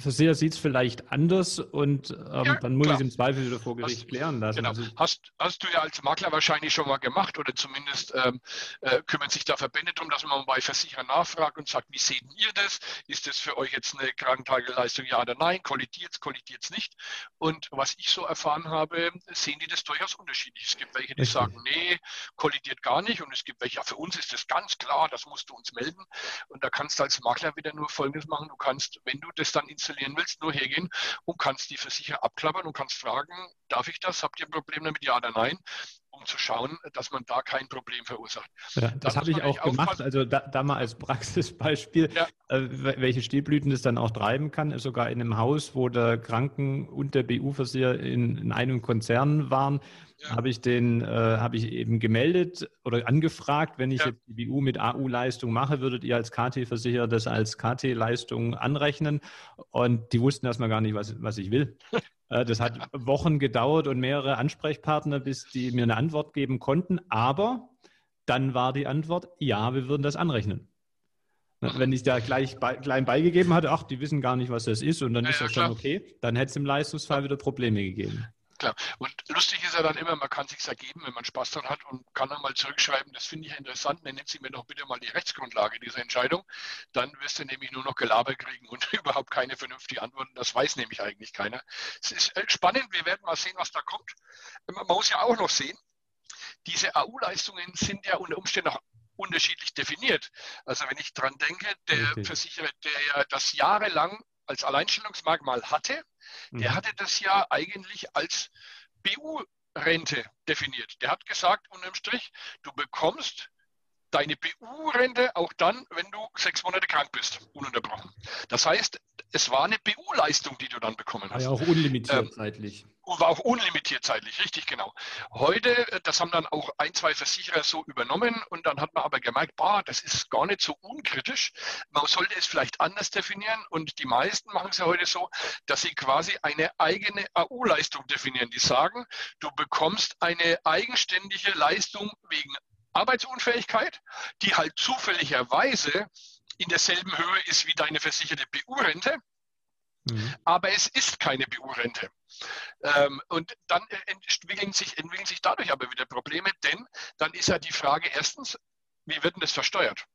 Speaker 2: Versicherer sieht es vielleicht anders und ähm, ja, dann muss ich es im Zweifel wieder vor Gericht hast, klären lassen.
Speaker 3: Genau. Also, hast, hast du ja als Makler wahrscheinlich schon mal gemacht oder zumindest ähm, äh, kümmern sich da Verbände darum, dass man bei Versicherern nachfragt und sagt, wie seht ihr das? Ist das für euch jetzt eine Krankentageleistung, ja oder nein? Kollidiert es, kollidiert es nicht? Und was ich so erfahren habe, sehen die das durchaus unterschiedlich. Es gibt welche, die Richtig. sagen, nee, kollidiert gar nicht und es gibt welche, ja, für uns ist das ganz ganz klar, das musst du uns melden. Und da kannst du als Makler wieder nur Folgendes machen. Du kannst, wenn du das dann installieren willst, nur hergehen und kannst die Versicherer abklappern und kannst fragen, darf ich das? Habt ihr ein Problem damit? Ja oder nein? Um zu schauen, dass man da kein Problem verursacht.
Speaker 2: Ja, das habe ich auch gemacht. Also da, da, mal als Praxisbeispiel, ja. äh, welche Stilblüten das dann auch treiben kann, sogar in einem Haus, wo der Kranken- und der BU-Versicherer in, in einem Konzern waren, ja. habe ich den, äh, habe ich eben gemeldet oder angefragt, wenn ich jetzt die BU mit AU-Leistung mache, würdet ihr als KT-Versicherer das als KT-Leistung anrechnen? Und die wussten erstmal gar nicht, was, was ich will. Äh, das hat Wochen gedauert und mehrere Ansprechpartner, bis die mir eine Antwort geben konnten. Aber dann war die Antwort, ja, wir würden das anrechnen. Wenn ich da gleich bei, klein beigegeben hatte, ach, die wissen gar nicht, was das ist, und dann ja, ist das ja, schon okay, dann hätte es im Leistungsfall wieder Probleme gegeben.
Speaker 3: Klar. Und lustig ist ja dann immer, man kann sich ergeben, wenn man Spaß daran hat und kann dann mal zurückschreiben, das finde ich interessant, nennen Sie mir doch bitte mal die Rechtsgrundlage dieser Entscheidung. Dann wirst du nämlich nur noch Gelaber kriegen und [laughs] überhaupt keine vernünftige Antworten. Das weiß nämlich eigentlich keiner. Es ist äh, spannend, wir werden mal sehen, was da kommt. Man muss ja auch noch sehen, diese AU-Leistungen sind ja unter Umständen auch unterschiedlich definiert. Also wenn ich dran denke, der okay. Versicherer, der ja das jahrelang als Alleinstellungsmerkmal hatte, der mhm. hatte das ja eigentlich als BU-Rente definiert. Der hat gesagt, unterm Strich, du bekommst deine BU-Rente auch dann, wenn du sechs Monate krank bist, ununterbrochen. Das heißt, es war eine BU-Leistung, die du dann bekommen hast.
Speaker 2: War ja auch unlimitiert ähm, zeitlich.
Speaker 3: War auch unlimitiert zeitlich, richtig genau. Heute, äh, das haben dann auch ein, zwei Versicherer so übernommen und dann hat man aber gemerkt, boah, das ist gar nicht so unkritisch. Man sollte es vielleicht anders definieren und die meisten machen es ja heute so, dass sie quasi eine eigene AU-Leistung definieren. Die sagen, du bekommst eine eigenständige Leistung wegen Arbeitsunfähigkeit, die halt zufälligerweise in derselben Höhe ist wie deine versicherte BU-Rente. Mhm. Aber es ist keine BU-Rente. Ähm, und dann entwickeln sich, entwickeln sich dadurch aber wieder Probleme, denn dann ist ja die Frage erstens, wie wird denn das versteuert?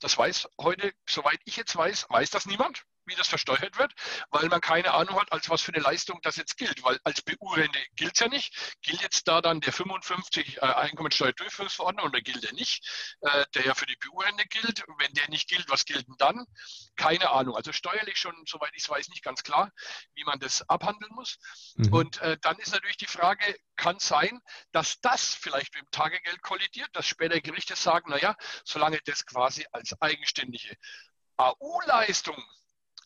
Speaker 3: Das weiß heute, soweit ich jetzt weiß, weiß das niemand wie das versteuert wird, weil man keine Ahnung hat, als was für eine Leistung das jetzt gilt. Weil als BU-Rente gilt es ja nicht. Gilt jetzt da dann der 55 äh, Einkommensteuerdurchführungsverordnung oder gilt der nicht, äh, der ja für die BU-Rente gilt? Wenn der nicht gilt, was gilt denn dann? Keine Ahnung. Also steuerlich schon, soweit ich es weiß, nicht ganz klar, wie man das abhandeln muss. Mhm. Und äh, dann ist natürlich die Frage, kann sein, dass das vielleicht mit dem Tagegeld kollidiert, dass später Gerichte sagen, naja, solange das quasi als eigenständige AU-Leistung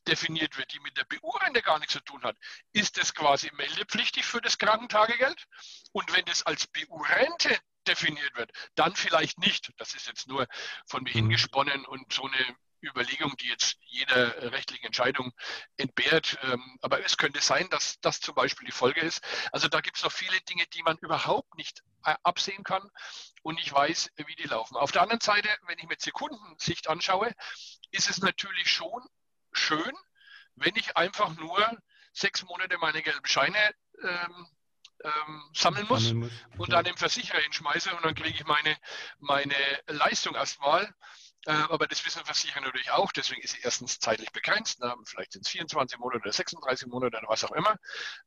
Speaker 3: definiert wird, die mit der BU-Rente gar nichts zu tun hat, ist das quasi meldepflichtig für das Krankentagegeld. Und wenn das als BU-Rente definiert wird, dann vielleicht nicht. Das ist jetzt nur von mir mhm. hingesponnen und so eine Überlegung, die jetzt jeder rechtlichen Entscheidung entbehrt. Ähm, aber es könnte sein, dass das zum Beispiel die Folge ist. Also da gibt es noch viele Dinge, die man überhaupt nicht äh, absehen kann und ich weiß, wie die laufen. Auf der anderen Seite, wenn ich mir Sekundensicht anschaue, ist es natürlich schon schön, wenn ich einfach nur sechs Monate meine gelben Scheine ähm, ähm, sammeln muss, sammeln und dann dem Versicherer hinschmeiße und dann kriege ich meine, meine Leistung erstmal. Äh, aber das wissen Versicherer natürlich auch, deswegen ist sie erstens zeitlich begrenzt, ne? vielleicht sind es 24 Monate oder 36 Monate oder was auch immer.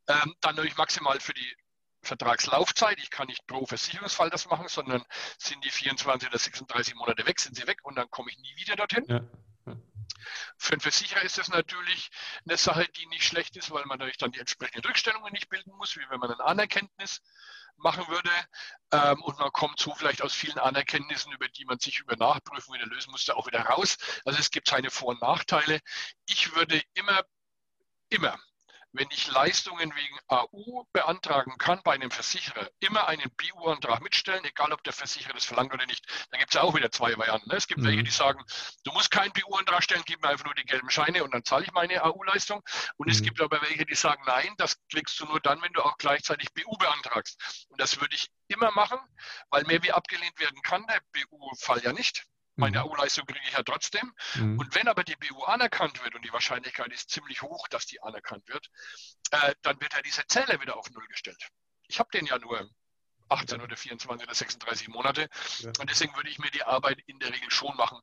Speaker 3: Ähm, dann natürlich maximal für die Vertragslaufzeit. Ich kann nicht pro Versicherungsfall das machen, sondern sind die 24 oder 36 Monate weg, sind sie weg und dann komme ich nie wieder dorthin. Ja. Für einen Versicherer ist das natürlich eine Sache, die nicht schlecht ist, weil man natürlich dann die entsprechenden Rückstellungen nicht bilden muss, wie wenn man ein Anerkenntnis machen würde. Ähm, und man kommt so vielleicht aus vielen Anerkenntnissen, über die man sich über Nachprüfung wieder lösen musste, auch wieder raus. Also es gibt seine Vor- und Nachteile. Ich würde immer, immer wenn ich Leistungen wegen AU beantragen kann bei einem Versicherer, immer einen BU-Antrag mitstellen, egal ob der Versicherer das verlangt oder nicht. Da gibt es ja auch wieder zwei Varianten. Ne? Es gibt mhm. welche, die sagen, du musst keinen BU-Antrag stellen, gib mir einfach nur die gelben Scheine und dann zahle ich meine AU-Leistung. Und mhm. es gibt aber welche, die sagen, nein, das kriegst du nur dann, wenn du auch gleichzeitig BU beantragst. Und das würde ich immer machen, weil mehr wie abgelehnt werden kann der BU-Fall ja nicht. Meine mhm. AU-Leistung kriege ich ja trotzdem. Mhm. Und wenn aber die BU anerkannt wird, und die Wahrscheinlichkeit ist ziemlich hoch, dass die anerkannt wird, äh, dann wird ja dieser Zähler wieder auf Null gestellt. Ich habe den ja nur 18 oder 24 oder 36 Monate. Ja. Und deswegen würde ich mir die Arbeit in der Regel schon machen,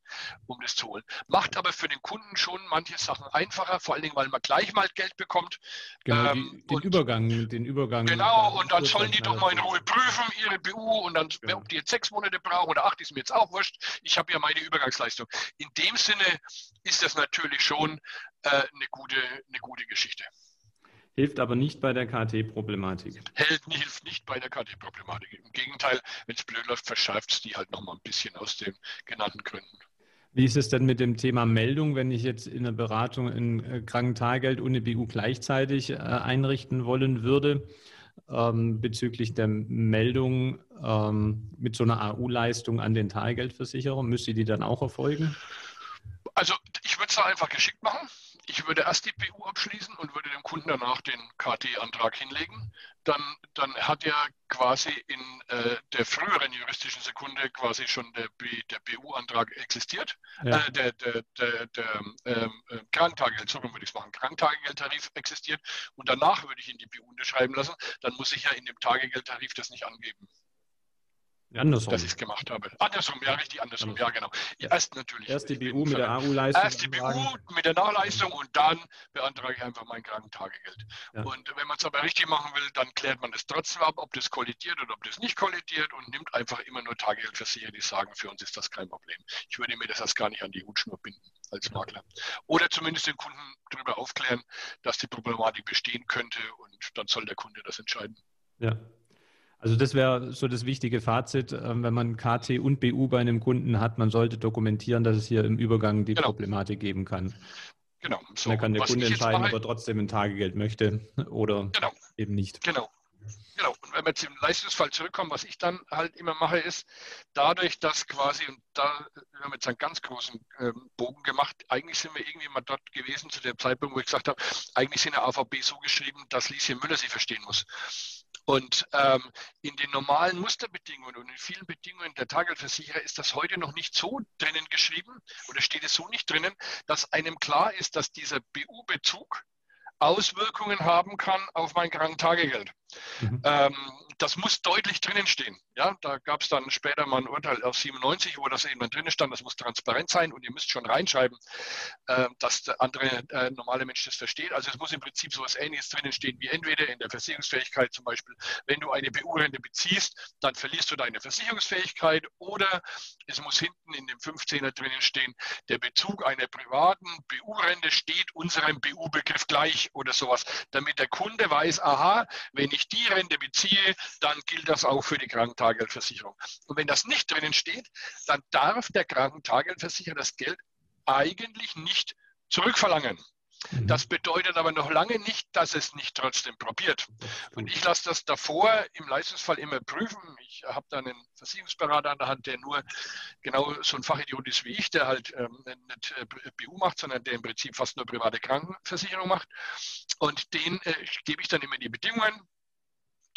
Speaker 3: um das zu holen. Macht aber für den Kunden schon manche Sachen einfacher, vor allen Dingen, weil man gleich mal Geld bekommt.
Speaker 2: Genau, ähm, den Übergang, den Übergang.
Speaker 3: Genau, und dann sollen die doch mal in Ruhe prüfen, ihre BU, und dann, ja. ob die jetzt sechs Monate brauchen oder acht, ist mir jetzt auch wurscht. Ich habe ja meine Übergangsleistung. In dem Sinne ist das natürlich schon äh, eine, gute, eine gute Geschichte.
Speaker 2: Hilft aber nicht bei der KT-Problematik.
Speaker 3: Hilft nicht bei der KT-Problematik. Im Gegenteil, wenn es blöd läuft, verschärft es die halt nochmal ein bisschen aus den genannten Gründen.
Speaker 2: Wie ist es denn mit dem Thema Meldung, wenn ich jetzt in der Beratung ein äh, Krankentagegeld und eine BU gleichzeitig äh, einrichten wollen würde? Ähm, bezüglich der Meldung ähm, mit so einer AU-Leistung an den Tagegeldversicherer, müsste die dann auch erfolgen?
Speaker 3: Also ich würde es einfach geschickt machen. Ich würde erst die PU abschließen und würde dem Kunden danach den KT-Antrag hinlegen. Dann, dann hat er quasi in äh, der früheren juristischen Sekunde quasi schon der, der BU-Antrag existiert. Ja. Äh, der der, der, der ähm, äh, Krankentagegeld, so würde ich es machen, Krankentagegeldtarif existiert. Und danach würde ich ihn die BU unterschreiben lassen. Dann muss ich ja in dem Tagegeldtarif das nicht angeben.
Speaker 2: Andersrum.
Speaker 3: Dass ich es gemacht habe. Andersrum, ja, richtig andersrum, andersrum. ja, genau. Erst natürlich.
Speaker 2: Erst die BU mit der AU-Leistung.
Speaker 3: Erst die BU mit der Nachleistung und dann beantrage ich einfach mein Krankentagegeld. Ja. Und wenn man es aber richtig machen will, dann klärt man das trotzdem ab, ob das kollidiert oder ob das nicht kollidiert und nimmt einfach immer nur Tagegeldversicherer, die sagen, für uns ist das kein Problem. Ich würde mir das erst gar nicht an die Hutschnur binden als Makler. Oder zumindest den Kunden darüber aufklären, dass die Problematik bestehen könnte und dann soll der Kunde das entscheiden.
Speaker 2: Ja, also das wäre so das wichtige Fazit, ähm, wenn man KT und BU bei einem Kunden hat, man sollte dokumentieren, dass es hier im Übergang die genau. Problematik geben kann. Genau. So, dann kann der Kunde entscheiden, ob er trotzdem ein Tagegeld möchte oder genau. eben nicht.
Speaker 3: Genau. Genau. Und wenn wir zum Leistungsfall zurückkommen, was ich dann halt immer mache, ist dadurch, dass quasi, und da haben wir jetzt einen ganz großen ähm, Bogen gemacht, eigentlich sind wir irgendwie mal dort gewesen zu dem Zeitpunkt, wo ich gesagt habe, eigentlich sind der AVB so geschrieben, dass Lieschen Müller sie verstehen muss. Und ähm, in den normalen Musterbedingungen und in vielen Bedingungen der Tagelversicherer ist das heute noch nicht so drinnen geschrieben oder steht es so nicht drinnen, dass einem klar ist, dass dieser BU-Bezug Auswirkungen haben kann auf mein Krankentagegeld. Mhm. Ähm, das muss deutlich drinnen stehen. Ja, da gab es dann später mal ein Urteil aus 97, wo das eben drinnen stand, das muss transparent sein und ihr müsst schon reinschreiben, äh, dass der andere äh, normale Mensch das versteht. Also es muss im Prinzip so etwas Ähnliches drinnen stehen, wie entweder in der Versicherungsfähigkeit zum Beispiel, wenn du eine BU-Rente beziehst, dann verlierst du deine Versicherungsfähigkeit oder es muss hinten in dem 15er drinnen stehen, der Bezug einer privaten BU-Rente steht unserem BU-Begriff gleich oder sowas, damit der Kunde weiß, aha, wenn ich die Rente beziehe, dann gilt das auch für die Krankentageldversicherung. Und wenn das nicht drinnen steht, dann darf der Krankentageldversicherer das Geld eigentlich nicht zurückverlangen. Mhm. Das bedeutet aber noch lange nicht, dass es nicht trotzdem probiert. Und ich lasse das davor im Leistungsfall immer prüfen. Ich habe da einen Versicherungsberater an der Hand, der nur genau so ein Fachidiot ist wie ich, der halt ähm, nicht äh, BU macht, sondern der im Prinzip fast nur private Krankenversicherung macht. Und den äh, gebe ich dann immer die Bedingungen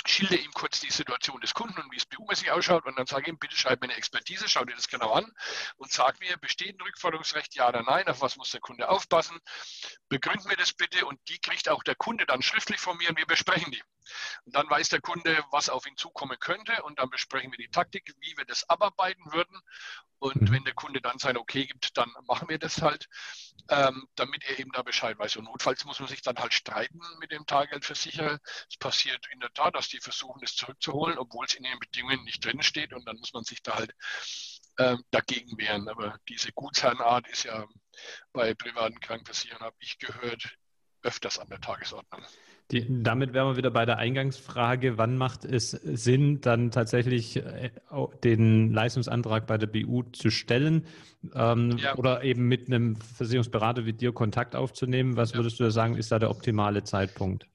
Speaker 3: schilder ihm kurz die Situation des Kunden und wie es BU-mäßig ausschaut und dann sage ich ihm, bitte schreib mir eine Expertise, schau dir das genau an und sag mir, besteht ein Rückforderungsrecht, ja oder nein, auf was muss der Kunde aufpassen, begründ mir das bitte und die kriegt auch der Kunde dann schriftlich von mir und wir besprechen die. Und dann weiß der Kunde, was auf ihn zukommen könnte und dann besprechen wir die Taktik, wie wir das abarbeiten würden und mhm. wenn der Kunde dann sein Okay gibt, dann machen wir das halt, ähm, damit er eben da Bescheid weiß. Und notfalls muss man sich dann halt streiten mit dem Tageldversicherer. Es passiert in der Tat, dass die versuchen, das zurückzuholen, obwohl es in den Bedingungen nicht drin steht. Und dann muss man sich da halt ähm, dagegen wehren. Aber diese Gutsherrenart ist ja bei privaten Krankenversicherern, habe ich gehört, öfters an der Tagesordnung.
Speaker 2: Die, damit wären wir wieder bei der Eingangsfrage, wann macht es Sinn, dann tatsächlich äh, den Leistungsantrag bei der BU zu stellen ähm, ja. oder eben mit einem Versicherungsberater wie dir Kontakt aufzunehmen? Was ja. würdest du da sagen, ist da der optimale Zeitpunkt?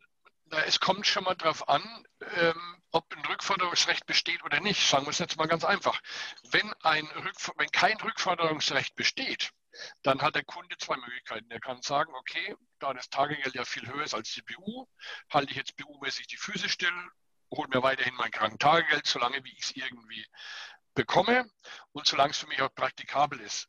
Speaker 3: Na, es kommt schon mal darauf an, ähm, ob ein Rückforderungsrecht besteht oder nicht. Sagen wir es jetzt mal ganz einfach. Wenn, ein wenn kein Rückforderungsrecht besteht, dann hat der Kunde zwei Möglichkeiten. Er kann sagen, okay, da das Tagegeld ja viel höher ist als die BU, halte ich jetzt BU-mäßig die Füße still, hole mir weiterhin mein Krankentagegeld, solange wie ich es irgendwie bekomme und solange es für mich auch praktikabel ist.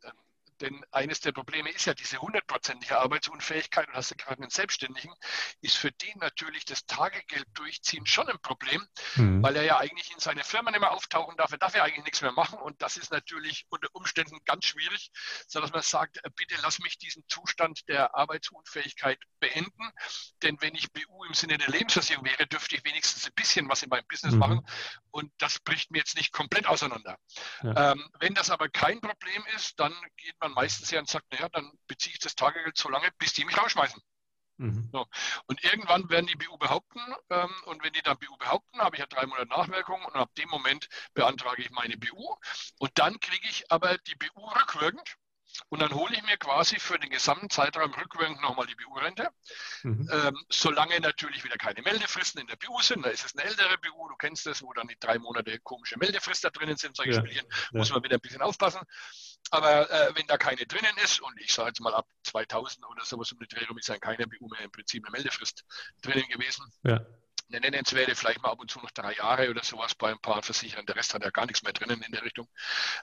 Speaker 3: Denn eines der Probleme ist ja diese hundertprozentige Arbeitsunfähigkeit und hast du gerade einen Selbstständigen, ist für den natürlich das Tagegeld durchziehen schon ein Problem, mhm. weil er ja eigentlich in seine Firma nicht mehr auftauchen darf. Er darf ja eigentlich nichts mehr machen und das ist natürlich unter Umständen ganz schwierig, sodass man sagt, äh, bitte lass mich diesen Zustand der Arbeitsunfähigkeit beenden, denn wenn ich BU im Sinne der Lebensversicherung wäre, dürfte ich wenigstens ein bisschen was in meinem Business mhm. machen und das bricht mir jetzt nicht komplett auseinander. Ja. Ähm, wenn das aber kein Problem ist, dann geht man man meistens ja und sagt, naja, dann beziehe ich das Tagegeld so lange, bis die mich rausschmeißen. Mhm. So. Und irgendwann werden die BU behaupten, ähm, und wenn die dann BU behaupten, habe ich ja drei Monate Nachwirkung und ab dem Moment beantrage ich meine BU. Und dann kriege ich aber die BU rückwirkend. Und dann hole ich mir quasi für den gesamten Zeitraum rückwirkend nochmal die BU-Rente. Mhm. Ähm, solange natürlich wieder keine Meldefristen in der BU sind, da ist es eine ältere BU, du kennst das, wo dann die drei Monate komische Meldefrist da drinnen sind, solche ja. Spielchen, muss man wieder ein bisschen aufpassen. Aber äh, wenn da keine drinnen ist, und ich sage jetzt mal ab 2000 oder sowas um die Drehung ist ja keine BU mehr im Prinzip eine Meldefrist drinnen gewesen. Ja eine nennenswerte, vielleicht mal ab und zu noch drei Jahre oder sowas bei ein paar Versicherern. Der Rest hat ja gar nichts mehr drinnen in der Richtung.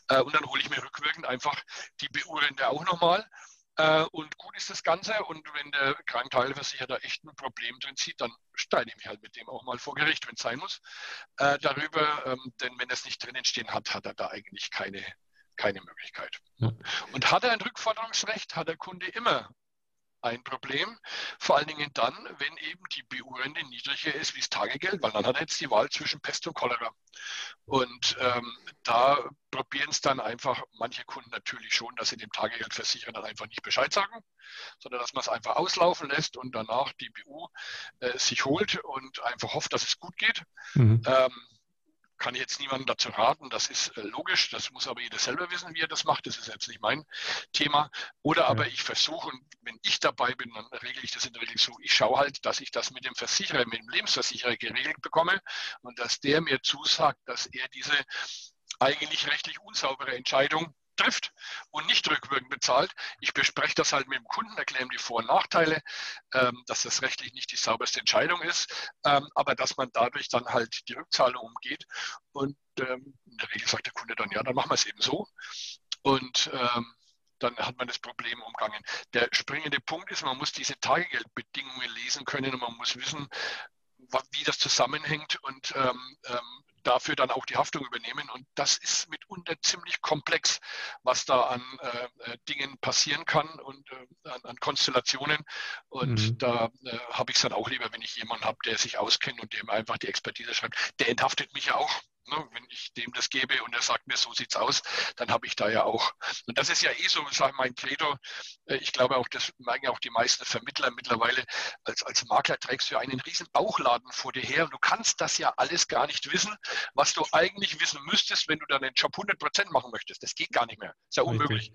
Speaker 3: Äh, und dann hole ich mir rückwirkend einfach die BU-Rente auch nochmal. Äh, und gut ist das Ganze. Und wenn der Krankteilversicherer da echt ein Problem drin sieht, dann streite ich mich halt mit dem auch mal vor Gericht, wenn es sein muss, äh, darüber. Ähm, denn wenn er es nicht drinnen stehen hat, hat er da eigentlich keine, keine Möglichkeit. Ja. Und hat er ein Rückforderungsrecht, hat der Kunde immer ein Problem. Vor allen Dingen dann, wenn eben die BU-Rente niedriger ist wie das Tagegeld, weil dann hat er jetzt die Wahl zwischen Pest und Cholera. Und ähm, da probieren es dann einfach manche Kunden natürlich schon, dass sie dem Tagegeldversicherer dann einfach nicht Bescheid sagen, sondern dass man es einfach auslaufen lässt und danach die BU äh, sich holt und einfach hofft, dass es gut geht. Mhm. Ähm, kann ich jetzt niemandem dazu raten, das ist äh, logisch, das muss aber jeder selber wissen, wie er das macht, das ist jetzt nicht mein Thema. Oder ja. aber ich versuche, wenn ich dabei bin, dann regle ich das in der Regel so, ich schaue halt, dass ich das mit dem Versicherer, mit dem Lebensversicherer geregelt bekomme und dass der mir zusagt, dass er diese eigentlich rechtlich unsaubere Entscheidung trifft und nicht rückwirkend bezahlt. Ich bespreche das halt mit dem Kunden, erkläre ihm die Vor- und Nachteile, ähm, dass das rechtlich nicht die sauberste Entscheidung ist, ähm, aber dass man dadurch dann halt die Rückzahlung umgeht. Und ähm, in der Regel sagt der Kunde dann, ja, dann machen wir es eben so. Und ähm, dann hat man das Problem umgangen. Der springende Punkt ist, man muss diese Tagegeldbedingungen lesen können und man muss wissen, wie das zusammenhängt und ähm, ähm, dafür dann auch die Haftung übernehmen. Und das ist mitunter ziemlich komplex, was da an äh, äh Dingen passieren kann und äh, an, an, Konstellationen. Und mhm. da äh, habe ich es dann auch lieber, wenn ich jemanden habe, der sich auskennt und dem einfach die Expertise schreibt. Der enthaftet mich ja auch. Ne, wenn ich dem das gebe und er sagt mir, so sieht's aus, dann habe ich da ja auch. Und das ist ja eh so, mein Credo. Äh, ich glaube auch, das merken auch die meisten Vermittler mittlerweile. Als, als Makler trägst du ja einen riesen Bauchladen vor dir her und du kannst das ja alles gar nicht wissen, was du eigentlich wissen müsstest, wenn du dann den Job 100 Prozent machen möchtest. Das geht gar nicht mehr. Ist ja unmöglich.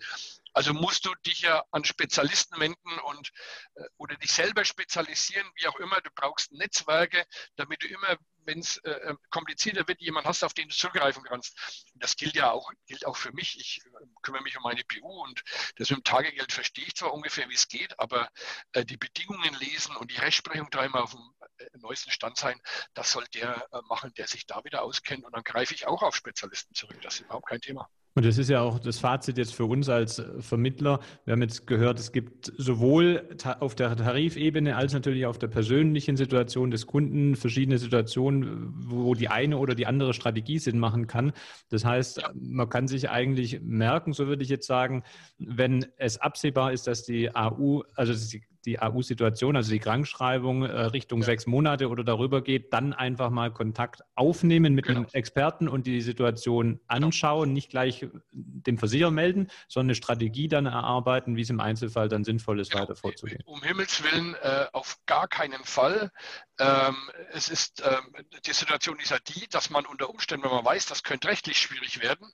Speaker 3: Also musst du dich ja an Spezialisten wenden und äh, oder dich selber spezialisieren, wie auch immer. Du brauchst Netzwerke, damit du immer, wenn es äh, äh, komplizierter wird, jemanden hast, auf den du zugreifen kannst. Das gilt ja auch, gilt auch für mich. Ich äh, kümmere mich um meine BU und das mit dem Tagegeld verstehe ich zwar ungefähr, wie es geht, aber äh, die Bedingungen lesen und die Rechtsprechung da immer auf dem äh, neuesten Stand sein, das soll der machen, der sich da wieder auskennt. Und dann greife ich auch auf Spezialisten zurück. Das ist überhaupt kein Thema.
Speaker 2: Und das ist ja auch das Fazit jetzt für uns als Vermittler. Wir haben jetzt gehört, es gibt sowohl auf der Tarifebene als natürlich auf der persönlichen Situation des Kunden verschiedene Situationen, wo die eine oder die andere Strategie Sinn machen kann. Das heißt, man kann sich eigentlich merken, so würde ich jetzt sagen, wenn es absehbar ist, dass die AU, also die die AU-Situation, also die Krankschreibung äh, Richtung ja. sechs Monate oder darüber geht, dann einfach mal Kontakt aufnehmen mit genau. einem Experten und die Situation genau. anschauen, genau. nicht gleich dem Versicherer melden, sondern eine Strategie dann erarbeiten, wie es im Einzelfall dann sinnvoll ist, genau. weiter vorzugehen.
Speaker 3: Um Himmels Willen äh, auf gar keinen Fall. Ähm, es ist, ähm, die Situation ist ja die, dass man unter Umständen, wenn man weiß, das könnte rechtlich schwierig werden,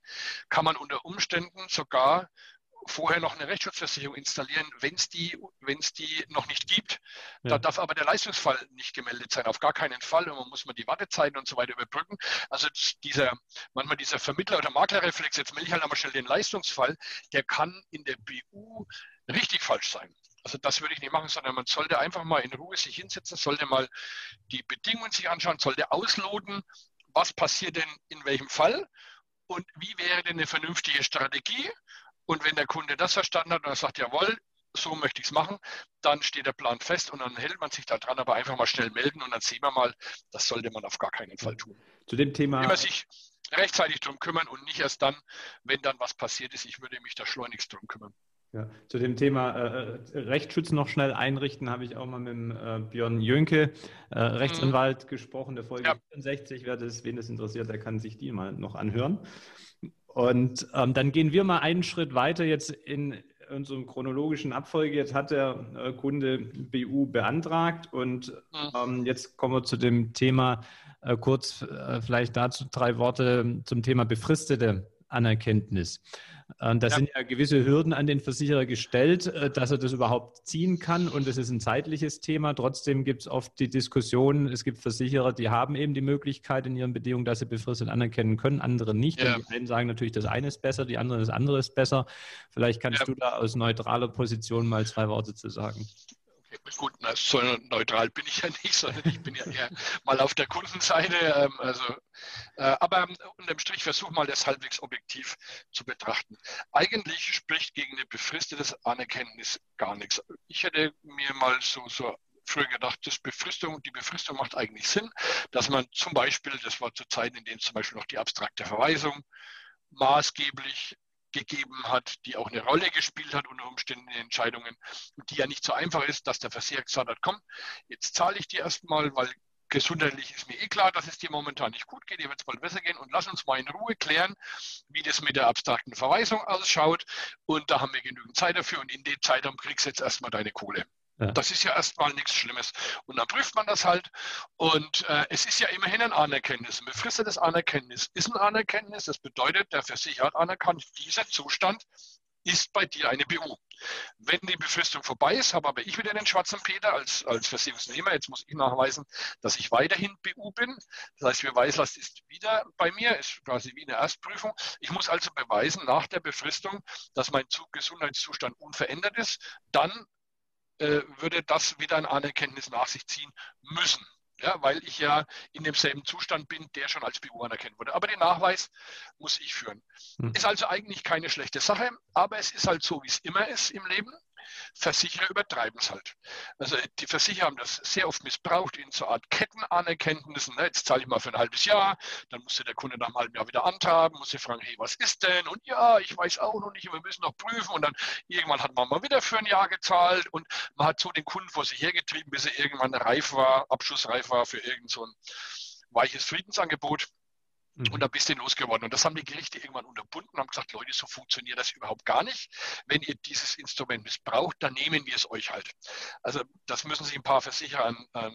Speaker 3: kann man unter Umständen sogar vorher noch eine Rechtsschutzversicherung installieren, wenn es die, wenn's die noch nicht gibt. Ja. Da darf aber der Leistungsfall nicht gemeldet sein, auf gar keinen Fall. Und man muss man die Wartezeiten und so weiter überbrücken. Also dieser, manchmal dieser Vermittler- oder Maklerreflex, jetzt melde ich halt einmal schnell den Leistungsfall, der kann in der BU richtig falsch sein. Also das würde ich nicht machen, sondern man sollte einfach mal in Ruhe sich hinsetzen, sollte mal die Bedingungen sich anschauen, sollte ausloten, was passiert denn in welchem Fall und wie wäre denn eine vernünftige Strategie und wenn der Kunde das verstanden hat und er sagt, jawohl, so möchte ich es machen, dann steht der Plan fest und dann hält man sich da dran, aber einfach mal schnell melden und dann sehen wir mal, das sollte man auf gar keinen Fall tun.
Speaker 2: Zu dem Thema.
Speaker 3: Immer sich rechtzeitig drum kümmern und nicht erst dann, wenn dann was passiert ist. Ich würde mich da schleunigst drum kümmern.
Speaker 2: Ja, zu dem Thema äh, Rechtsschutz noch schnell einrichten, habe ich auch mal mit dem, äh, Björn Jönke, äh, Rechtsanwalt, mhm. gesprochen, der Folge ja. 64. Wer das, wen das interessiert, der kann sich die mal noch anhören. Und ähm, dann gehen wir mal einen Schritt weiter jetzt in unserem chronologischen Abfolge. Jetzt hat der äh, Kunde BU beantragt und mhm. ähm, jetzt kommen wir zu dem Thema äh, kurz äh, vielleicht dazu drei Worte zum Thema befristete Anerkenntnis. Da ja. sind ja gewisse Hürden an den Versicherer gestellt, äh, dass er das überhaupt ziehen kann. Und das ist ein zeitliches Thema. Trotzdem gibt es oft die Diskussion, es gibt Versicherer, die haben eben die Möglichkeit in ihren Bedingungen, dass sie befristet anerkennen können, andere nicht. Ja. Und die einen sagen natürlich, das eine ist besser, die anderen das andere ist besser. Vielleicht kannst ja. du da aus neutraler Position mal zwei Worte zu sagen.
Speaker 3: Gut, neutral bin ich ja nicht, sondern ich bin ja eher mal auf der Kundenseite. Ähm, also, äh, aber unterm Strich versuche mal das halbwegs objektiv zu betrachten. Eigentlich spricht gegen eine befristetes Anerkenntnis gar nichts. Ich hätte mir mal so, so früher gedacht, das Befristung, die Befristung macht eigentlich Sinn, dass man zum Beispiel, das war zu Zeiten, in denen zum Beispiel noch die abstrakte Verweisung maßgeblich gegeben hat, die auch eine Rolle gespielt hat unter Umständen in Entscheidungen, die ja nicht so einfach ist, dass der Versicherer gesagt hat, komm, jetzt zahle ich dir erstmal, weil gesundheitlich ist mir eh klar, dass es dir momentan nicht gut geht, dir wird es bald besser gehen. Und lass uns mal in Ruhe klären, wie das mit der abstrakten Verweisung ausschaut. Und da haben wir genügend Zeit dafür. Und in dem Zeitraum kriegst du jetzt erstmal deine Kohle. Ja. Das ist ja erstmal nichts Schlimmes. Und dann prüft man das halt. Und äh, es ist ja immerhin ein Anerkenntnis. Ein befristetes Anerkenntnis ist ein Anerkenntnis. Das bedeutet, der Versicherer hat anerkannt, dieser Zustand ist bei dir eine BU. Wenn die Befristung vorbei ist, habe aber ich wieder den schwarzen Peter als, als Versicherungsnehmer. Jetzt muss ich nachweisen, dass ich weiterhin BU bin. Das heißt, Beweislast ist wieder bei mir, ist quasi wie eine Erstprüfung. Ich muss also beweisen nach der Befristung, dass mein Gesundheitszustand unverändert ist. Dann äh, würde das wieder eine Anerkenntnis nach sich ziehen müssen. Ja, weil ich ja in demselben Zustand bin, der schon als BU anerkannt wurde. Aber den Nachweis muss ich führen. Hm. Ist also eigentlich keine schlechte Sache, aber es ist halt so, wie es immer ist im Leben. Versicherer übertreiben es halt. Also die Versicherer haben das sehr oft missbraucht in so einer Art Kettenanerkenntnissen. Ne? Jetzt zahle ich mal für ein halbes Jahr, dann musste der Kunde nach einem halben Jahr wieder antraben, musste fragen, hey, was ist denn? Und ja, ich weiß auch noch nicht, wir müssen noch prüfen. Und dann irgendwann hat man mal wieder für ein Jahr gezahlt und man hat so den Kunden vor sich hergetrieben, bis er irgendwann reif war, abschlussreif war für irgend so ein weiches Friedensangebot. Mhm. Und da bist du losgeworden. Und das haben die Gerichte irgendwann unterbunden und haben gesagt, Leute, so funktioniert das überhaupt gar nicht. Wenn ihr dieses Instrument missbraucht, dann nehmen wir es euch halt. Also das müssen sich ein paar Versicherer an, an,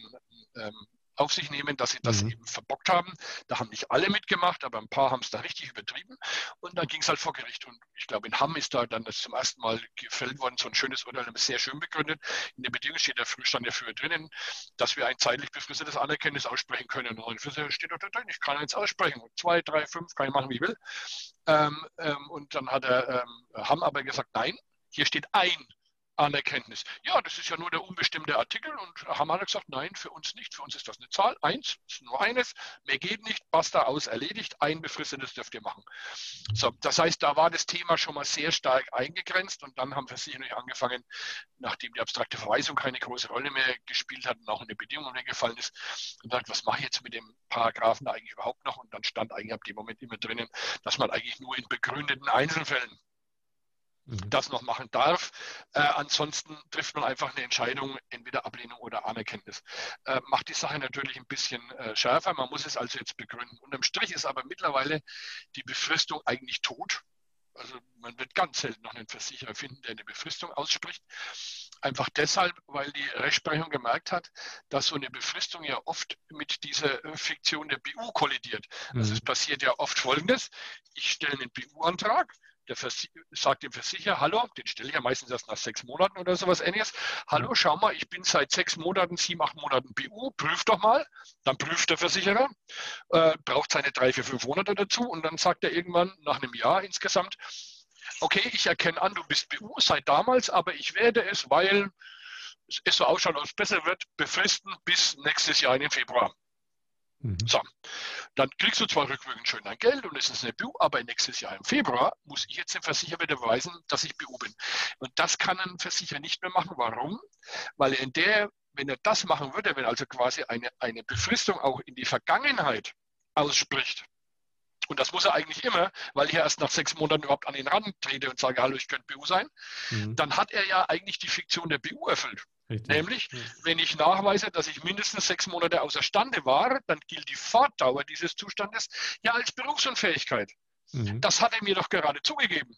Speaker 3: ähm, auf sich nehmen, dass sie das mhm. eben verbockt haben. Da haben nicht alle mitgemacht, aber ein paar haben es da richtig übertrieben. Und dann ging es halt vor Gericht. Und ich glaube, in Hamm ist da dann das zum ersten Mal gefällt worden, so ein schönes Urteil, sehr schön begründet. In der Bedingung steht der Stand ja früher drinnen, dass wir ein zeitlich befristetes Anerkenntnis aussprechen können. Und für steht dort drin, ich kann jetzt aussprechen. Zwei, drei, fünf, kann ich machen, wie ich will. Ähm, ähm, und dann hat er ähm, Hamm aber gesagt, nein, hier steht ein Anerkenntnis. Ja, das ist ja nur der unbestimmte Artikel und haben alle gesagt, nein, für uns nicht. Für uns ist das eine Zahl, eins, ist nur eines, mehr geht nicht, basta aus, erledigt, ein befristetes dürft ihr machen. So, das heißt, da war das Thema schon mal sehr stark eingegrenzt und dann haben wir sicherlich angefangen, nachdem die abstrakte Verweisung keine große Rolle mehr gespielt hat und auch eine Bedingung mehr gefallen ist, und gesagt, was mache ich jetzt mit dem Paragraphen eigentlich überhaupt noch? Und dann stand eigentlich ab dem Moment immer drinnen, dass man eigentlich nur in begründeten Einzelfällen Mhm. das noch machen darf. Äh, ansonsten trifft man einfach eine Entscheidung, entweder Ablehnung oder Anerkenntnis. Äh, macht die Sache natürlich ein bisschen äh, schärfer. Man muss es also jetzt begründen. Unterm Strich ist aber mittlerweile die Befristung eigentlich tot. Also man wird ganz selten noch einen Versicherer finden, der eine Befristung ausspricht. Einfach deshalb, weil die Rechtsprechung gemerkt hat, dass so eine Befristung ja oft mit dieser Fiktion der BU kollidiert. Mhm. Also es passiert ja oft Folgendes. Ich stelle einen BU-Antrag, der sagt dem Versicherer, hallo, den stelle ich ja meistens erst nach sechs Monaten oder sowas ähnliches. Hallo, schau mal, ich bin seit sechs Monaten, sieben, acht Monaten BU, prüf doch mal. Dann prüft der Versicherer, äh, braucht seine drei, vier, fünf Monate dazu und dann sagt er irgendwann nach einem Jahr insgesamt, okay, ich erkenne an, du bist BU seit damals, aber ich werde es, weil es so ausschaut, als es besser wird, befristen bis nächstes Jahr in den Februar. Mhm. So, dann kriegst du zwar rückwirkend schön dein Geld und es ist eine BU, aber nächstes Jahr im Februar muss ich jetzt dem Versicherer wieder beweisen, dass ich BU bin. Und das kann ein Versicherer nicht mehr machen. Warum? Weil in der, wenn er das machen würde, wenn also quasi eine, eine Befristung auch in die Vergangenheit ausspricht, und das muss er eigentlich immer, weil ich erst nach sechs Monaten überhaupt an ihn rantrete und sage, hallo, ich könnte BU sein, mhm. dann hat er ja eigentlich die Fiktion der BU erfüllt. Richtig. Nämlich, wenn ich nachweise, dass ich mindestens sechs Monate außerstande war, dann gilt die Fortdauer dieses Zustandes ja als Berufsunfähigkeit. Mhm. Das hat er mir doch gerade zugegeben.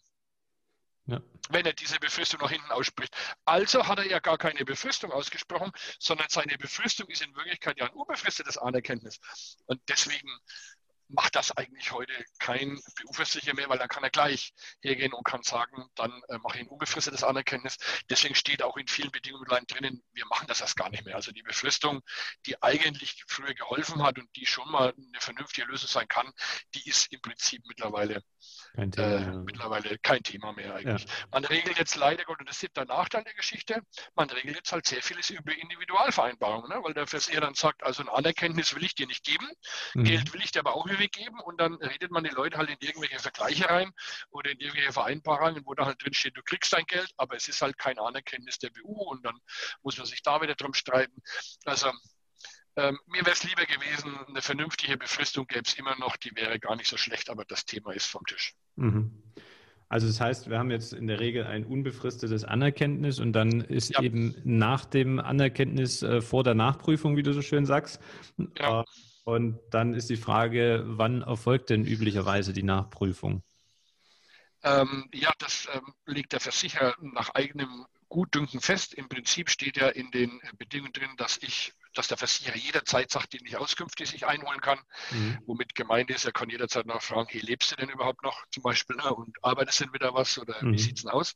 Speaker 3: Ja. Wenn er diese Befristung nach hinten ausspricht. Also hat er ja gar keine Befristung ausgesprochen, sondern seine Befristung ist in Wirklichkeit ja ein unbefristetes Anerkenntnis. Und deswegen macht das eigentlich heute kein BU-Versicherer mehr, weil dann kann er gleich hergehen und kann sagen, dann äh, mache ich ein unbefristetes Anerkenntnis. Deswegen steht auch in vielen Bedingungen drinnen, wir machen das erst gar nicht mehr. Also die Befristung, die eigentlich früher geholfen hat und die schon mal eine vernünftige Lösung sein kann, die ist im Prinzip mittlerweile kein Thema, äh, mittlerweile kein Thema mehr eigentlich. Ja. Man regelt jetzt leider Gott, und das ist der Nachteil der Geschichte, man regelt jetzt halt sehr vieles über Individualvereinbarungen, ne? weil der Versicherer dann sagt, also ein Anerkenntnis will ich dir nicht geben, mhm. Geld will ich dir aber auch nicht geben und dann redet man die Leute halt in irgendwelche Vergleiche rein oder in irgendwelche Vereinbarungen, wo da halt drin steht, du kriegst dein Geld, aber es ist halt kein Anerkenntnis der BU und dann muss man sich da wieder drum streiten. Also ähm, mir wäre es lieber gewesen, eine vernünftige Befristung gäbe es immer noch, die wäre gar nicht so schlecht, aber das Thema ist vom Tisch. Mhm.
Speaker 2: Also das heißt, wir haben jetzt in der Regel ein unbefristetes Anerkenntnis und dann ist ja. eben nach dem Anerkenntnis äh, vor der Nachprüfung, wie du so schön sagst. Ja. Äh, und dann ist die Frage, wann erfolgt denn üblicherweise die Nachprüfung?
Speaker 3: Ähm, ja, das ähm, legt der Versicherer nach eigenem Gutdünken fest. Im Prinzip steht ja in den Bedingungen drin, dass ich dass der Versicherer jederzeit sagt, die nicht Auskünfte sich einholen kann. Mhm. Womit gemeint ist, er kann jederzeit nachfragen, hey, lebst du denn überhaupt noch zum Beispiel ne? und arbeitest denn wieder was oder mhm. wie sieht es denn aus?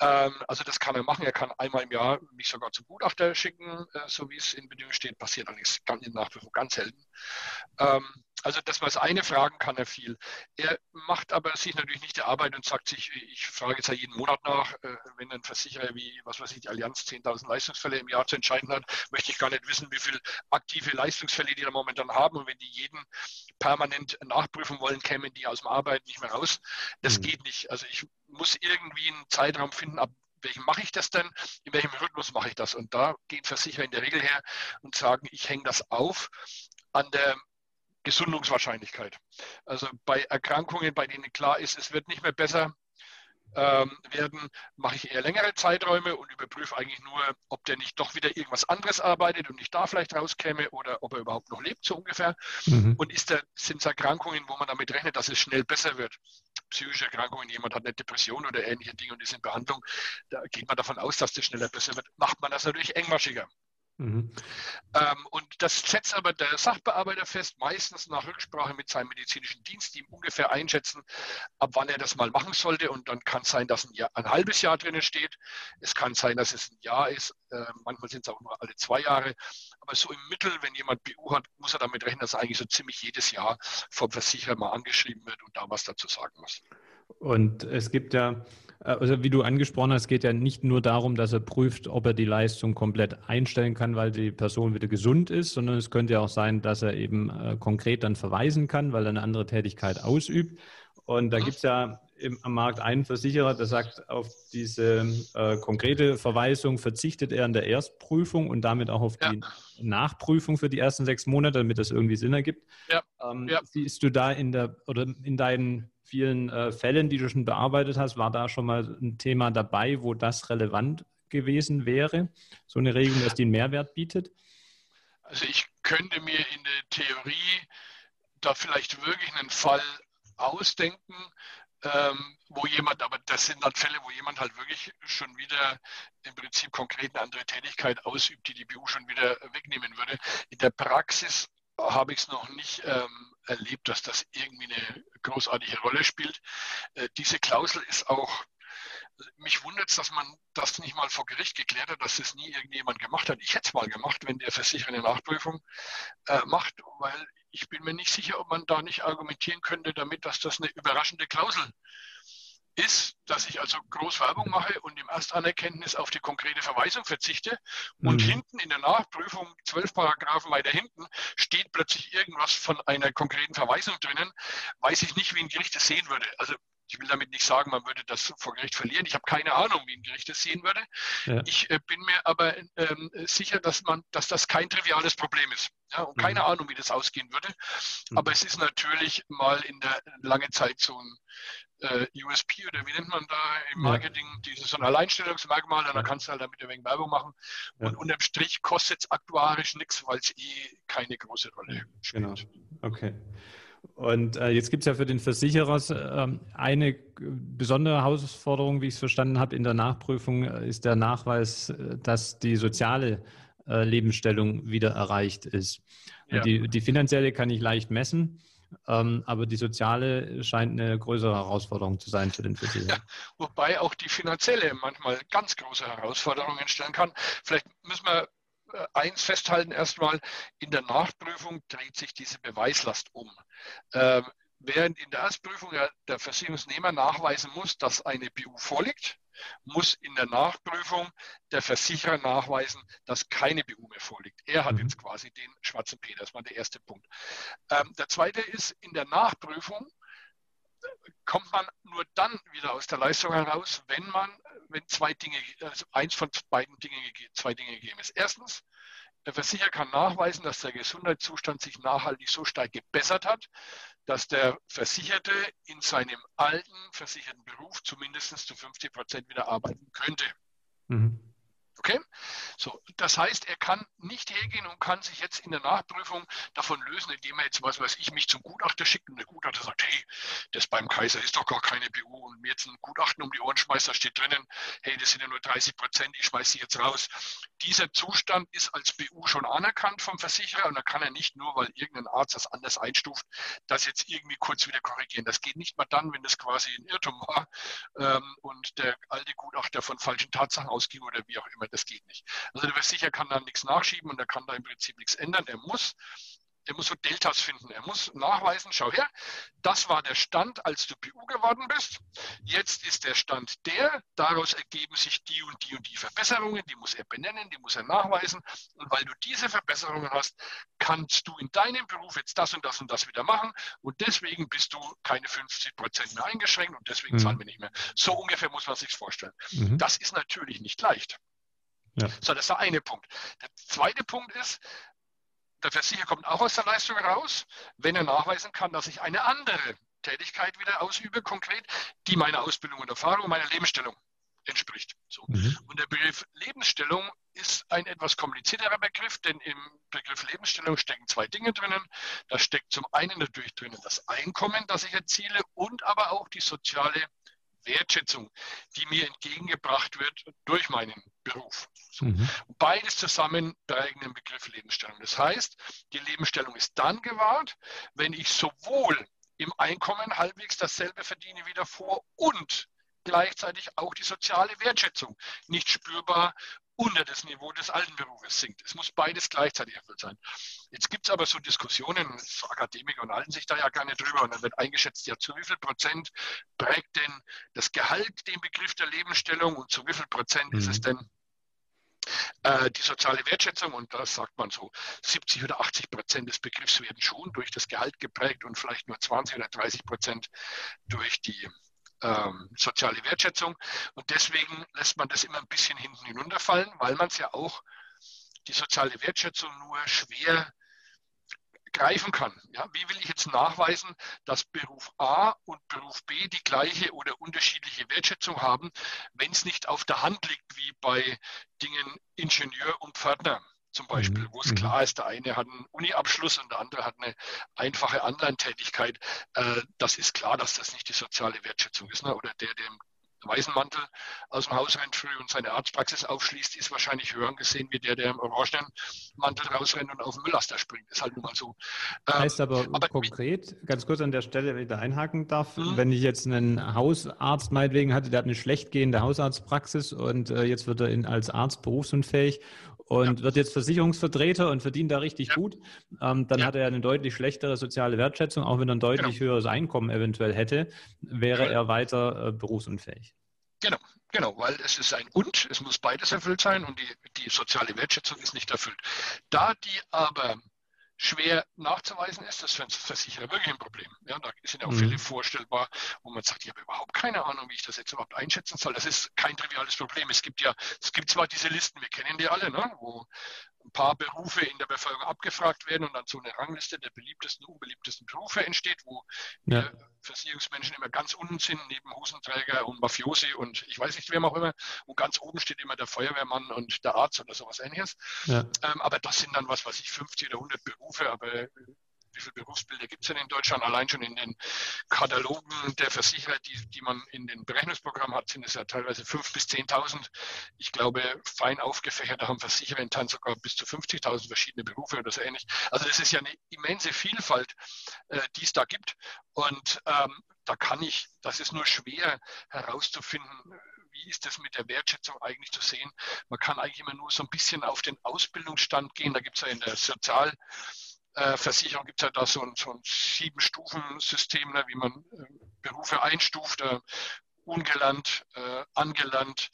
Speaker 3: Ähm, also das kann er machen. Er kann einmal im Jahr mich sogar zum Gutachter schicken, äh, so wie es in Bedingungen steht. Passiert allerdings ganz, in Nachprüfung ganz selten. Ähm, also das, was eine fragen kann er viel. Er macht aber sich natürlich nicht die Arbeit und sagt sich, ich frage jetzt ja jeden Monat nach, äh, wenn ein Versicherer wie, was weiß ich, die Allianz 10.000 Leistungsfälle im Jahr zu entscheiden hat, möchte ich gar nicht wissen, wie viele aktive Leistungsfälle die da momentan haben. Und wenn die jeden permanent nachprüfen wollen, kämen die aus dem Arbeit nicht mehr raus. Das mhm. geht nicht. Also ich muss irgendwie einen Zeitraum finden, ab welchem mache ich das denn? In welchem Rhythmus mache ich das? Und da gehen Versicherer in der Regel her und sagen, ich hänge das auf an der Gesundungswahrscheinlichkeit. Also bei Erkrankungen, bei denen klar ist, es wird nicht mehr besser ähm, werden, mache ich eher längere Zeiträume und überprüfe eigentlich nur, ob der nicht doch wieder irgendwas anderes arbeitet und nicht da vielleicht rauskäme oder ob er überhaupt noch lebt, so ungefähr. Mhm. Und sind es Erkrankungen, wo man damit rechnet, dass es schnell besser wird? Psychische Erkrankungen, jemand hat eine Depression oder ähnliche Dinge und ist in Behandlung, da geht man davon aus, dass das schneller besser wird, macht man das natürlich engmaschiger. Mhm. Ähm, und das setzt aber der Sachbearbeiter fest, meistens nach Rücksprache mit seinem medizinischen Dienst, die ihm ungefähr einschätzen, ab wann er das mal machen sollte. Und dann kann es sein, dass ein, Jahr, ein halbes Jahr drinnen steht. Es kann sein, dass es ein Jahr ist. Äh, manchmal sind es auch nur alle zwei Jahre. Aber so im Mittel, wenn jemand BU hat, muss er damit rechnen, dass er eigentlich so ziemlich jedes Jahr vom Versicherer mal angeschrieben wird und da was dazu sagen muss.
Speaker 2: Und es gibt ja also wie du angesprochen hast, geht ja nicht nur darum, dass er prüft, ob er die Leistung komplett einstellen kann, weil die Person wieder gesund ist, sondern es könnte ja auch sein, dass er eben äh, konkret dann verweisen kann, weil er eine andere Tätigkeit ausübt. Und da gibt es ja im, am Markt einen Versicherer, der sagt, auf diese äh, konkrete Verweisung verzichtet er in der Erstprüfung und damit auch auf ja. die Nachprüfung für die ersten sechs Monate, damit das irgendwie Sinn ergibt. Ja. Ähm, ja. Siehst du da in der oder in deinen vielen äh, Fällen, die du schon bearbeitet hast, war da schon mal ein Thema dabei, wo das relevant gewesen wäre? So eine Regelung, dass die einen Mehrwert bietet?
Speaker 3: Also ich könnte mir in der Theorie da vielleicht wirklich einen Fall ausdenken, ähm, wo jemand, aber das sind dann Fälle, wo jemand halt wirklich schon wieder im Prinzip konkret eine andere Tätigkeit ausübt, die die BU schon wieder wegnehmen würde. In der Praxis habe ich es noch nicht ähm, erlebt, dass das irgendwie eine großartige Rolle spielt. Äh, diese Klausel ist auch, mich wundert es, dass man das nicht mal vor Gericht geklärt hat, dass das nie irgendjemand gemacht hat. Ich hätte es mal gemacht, wenn der Versicherer eine Nachprüfung äh, macht, weil ich bin mir nicht sicher, ob man da nicht argumentieren könnte damit, dass das eine überraschende Klausel ist, dass ich also groß Werbung mache und im Erstanerkenntnis auf die konkrete Verweisung verzichte und mhm. hinten in der Nachprüfung, zwölf Paragraphen weiter hinten, steht plötzlich irgendwas von einer konkreten Verweisung drinnen, weiß ich nicht, wie ein Gericht das sehen würde. Also ich will damit nicht sagen, man würde das vor Gericht verlieren. Ich habe keine Ahnung, wie ein Gericht das sehen würde. Ja. Ich äh, bin mir aber ähm, sicher, dass man, dass das kein triviales Problem ist. Ja, und keine mhm. Ahnung, wie das ausgehen würde. Mhm. Aber es ist natürlich mal in der lange Zeit so ein äh, USP oder wie nennt man da im Marketing, ja. dieses so ein Alleinstellungsmerkmal, und dann kannst du halt damit ein wenig Werbung machen. Und unterm Strich kostet es aktuarisch nichts, weil es eh keine große Rolle spielt. Genau.
Speaker 2: Okay. Und äh, jetzt gibt es ja für den Versicherer äh, eine besondere Herausforderung, wie ich es verstanden habe, in der Nachprüfung äh, ist der Nachweis, äh, dass die soziale äh, Lebensstellung wieder erreicht ist. Ja. Die, die, finanzielle kann ich leicht messen, ähm, aber die soziale scheint eine größere Herausforderung zu sein für den Versicherer. Ja,
Speaker 3: wobei auch die finanzielle manchmal ganz große Herausforderungen stellen kann. Vielleicht müssen wir eins festhalten erstmal, in der Nachprüfung dreht sich diese Beweislast um. Ähm, während in der Erstprüfung der Versicherungsnehmer nachweisen muss, dass eine BU vorliegt, muss in der Nachprüfung der Versicherer nachweisen, dass keine BU mehr vorliegt. Er hat mhm. jetzt quasi den schwarzen Peter. Das war der erste Punkt. Ähm, der zweite ist, in der Nachprüfung kommt man nur dann wieder aus der Leistung heraus, wenn man, wenn zwei Dinge, also eins von beiden Dingen, zwei Dinge gegeben ist. Erstens, der Versicherer kann nachweisen, dass der Gesundheitszustand sich nachhaltig so stark gebessert hat, dass der Versicherte in seinem alten versicherten Beruf zumindest zu 50 Prozent wieder arbeiten könnte. Mhm. Okay? So, das heißt, er kann nicht hergehen und kann sich jetzt in der Nachprüfung davon lösen, indem er jetzt, was weiß ich, mich zum Gutachter schickt und der Gutachter sagt, hey, das beim Kaiser ist doch gar keine BU und mir jetzt ein Gutachten um die Ohren schmeißt, da steht drinnen, hey, das sind ja nur 30 Prozent, ich schmeiße sie jetzt raus. Dieser Zustand ist als BU schon anerkannt vom Versicherer und da kann er nicht nur, weil irgendein Arzt das anders einstuft, das jetzt irgendwie kurz wieder korrigieren. Das geht nicht mal dann, wenn das quasi ein Irrtum war ähm, und der alte Gutachter von falschen Tatsachen ausging oder wie auch immer das geht nicht. Also der Versicherer kann da nichts nachschieben und er kann da im Prinzip nichts ändern. Er muss er muss so Deltas finden. Er muss nachweisen, schau her, das war der Stand, als du PU geworden bist. Jetzt ist der Stand der, daraus ergeben sich die und die und die Verbesserungen, die muss er benennen, die muss er nachweisen. Und weil du diese Verbesserungen hast, kannst du in deinem Beruf jetzt das und das und das wieder machen. Und deswegen bist du keine 50 Prozent mehr eingeschränkt und deswegen mhm. zahlen wir nicht mehr. So ungefähr muss man sich vorstellen. Mhm. Das ist natürlich nicht leicht. Ja. So, das ist der eine Punkt. Der zweite Punkt ist, der Versicherer kommt auch aus der Leistung raus, wenn er nachweisen kann, dass ich eine andere Tätigkeit wieder ausübe, konkret, die meiner Ausbildung und Erfahrung, meiner Lebensstellung entspricht. So. Mhm. Und der Begriff Lebensstellung ist ein etwas komplizierterer Begriff, denn im Begriff Lebensstellung stecken zwei Dinge drinnen. Da steckt zum einen natürlich drinnen das Einkommen, das ich erziele, und aber auch die soziale Wertschätzung, die mir entgegengebracht wird durch meinen Beruf. So. Mhm. Beides zusammen prägen den Begriff Lebensstellung. Das heißt, die Lebensstellung ist dann gewahrt, wenn ich sowohl im Einkommen halbwegs dasselbe verdiene wie davor und gleichzeitig auch die soziale Wertschätzung nicht spürbar unter das Niveau des alten Berufes sinkt. Es muss beides gleichzeitig erfüllt sein. Jetzt gibt es aber so Diskussionen, Akademiker unterhalten sich da ja gerne drüber und dann wird eingeschätzt, ja, zu wie viel Prozent prägt denn das Gehalt den Begriff der Lebensstellung und zu wie viel Prozent mhm. ist es mhm. denn äh, die soziale Wertschätzung, und da sagt man so, 70 oder 80 Prozent des Begriffs werden schon durch das Gehalt geprägt und vielleicht nur 20 oder 30 Prozent durch die ähm, soziale Wertschätzung. Und deswegen lässt man das immer ein bisschen hinten hinunterfallen, weil man es ja auch, die soziale Wertschätzung nur schwer greifen kann. Ja, wie will ich jetzt nachweisen, dass Beruf A und Beruf B die gleiche oder unterschiedliche Wertschätzung haben, wenn es nicht auf der Hand liegt, wie bei Dingen Ingenieur und Pförtner? Zum Beispiel, mhm. wo es mhm. klar ist, der eine hat einen Uni-Abschluss und der andere hat eine einfache Online-Tätigkeit. Äh, das ist klar, dass das nicht die soziale Wertschätzung ist. Ne? Oder der, der im weißen Mantel aus dem Haus rennt früh und seine Arztpraxis aufschließt, ist wahrscheinlich höher gesehen wie der, der im orangenen Mantel rausrennt und auf den Müllaster springt. Ist halt nun mal so.
Speaker 2: Ähm, heißt aber, aber konkret, ganz kurz an der Stelle, wenn ich da einhaken darf, mhm. wenn ich jetzt einen Hausarzt meinetwegen hatte, der hat eine schlecht gehende Hausarztpraxis und äh, jetzt wird er in, als Arzt berufsunfähig und ja. wird jetzt Versicherungsvertreter und verdient da richtig ja. gut, ähm, dann ja. hat er eine deutlich schlechtere soziale Wertschätzung, auch wenn er ein deutlich genau. höheres Einkommen eventuell hätte, wäre er weiter äh, berufsunfähig.
Speaker 3: Genau, genau, weil es ist ein Und, es muss beides erfüllt sein und die, die soziale Wertschätzung ist nicht erfüllt. Da die aber schwer nachzuweisen ist, das für einen Versicherer wirklich ein Problem. Ja, da sind ja auch mhm. Fälle vorstellbar, wo man sagt, ich habe überhaupt keine Ahnung, wie ich das jetzt überhaupt einschätzen soll. Das ist kein triviales Problem. Es gibt ja, es gibt zwar diese Listen, wir kennen die alle, ne, wo ein paar Berufe in der Bevölkerung abgefragt werden und dann so eine Rangliste der beliebtesten, unbeliebtesten Berufe entsteht, wo ja. Versicherungsmenschen immer ganz unten sind, neben Hosenträger und Mafiosi und ich weiß nicht, wem auch immer. Und ganz oben steht immer der Feuerwehrmann und der Arzt oder sowas ähnliches. Ja. Ähm, aber das sind dann, was weiß ich, 50 oder 100 Berufe, aber wie viele Berufsbilder gibt es denn in Deutschland? Allein schon in den Katalogen der Versicherer, die, die man in den Berechnungsprogrammen hat, sind es ja teilweise 5.000 bis 10.000. Ich glaube, fein aufgefächert haben Versicherer in Teilen sogar bis zu 50.000 verschiedene Berufe oder so ähnlich. Also das ist ja eine immense Vielfalt, äh, die es da gibt. Und ähm, da kann ich, das ist nur schwer herauszufinden, wie ist das mit der Wertschätzung eigentlich zu sehen? Man kann eigentlich immer nur so ein bisschen auf den Ausbildungsstand gehen. Da gibt es ja in der Sozial- äh, Versicherung gibt es ja da so ein, so ein Sieben-Stufen-System, ne, wie man äh, Berufe einstuft, äh, ungelernt, äh, angelernt,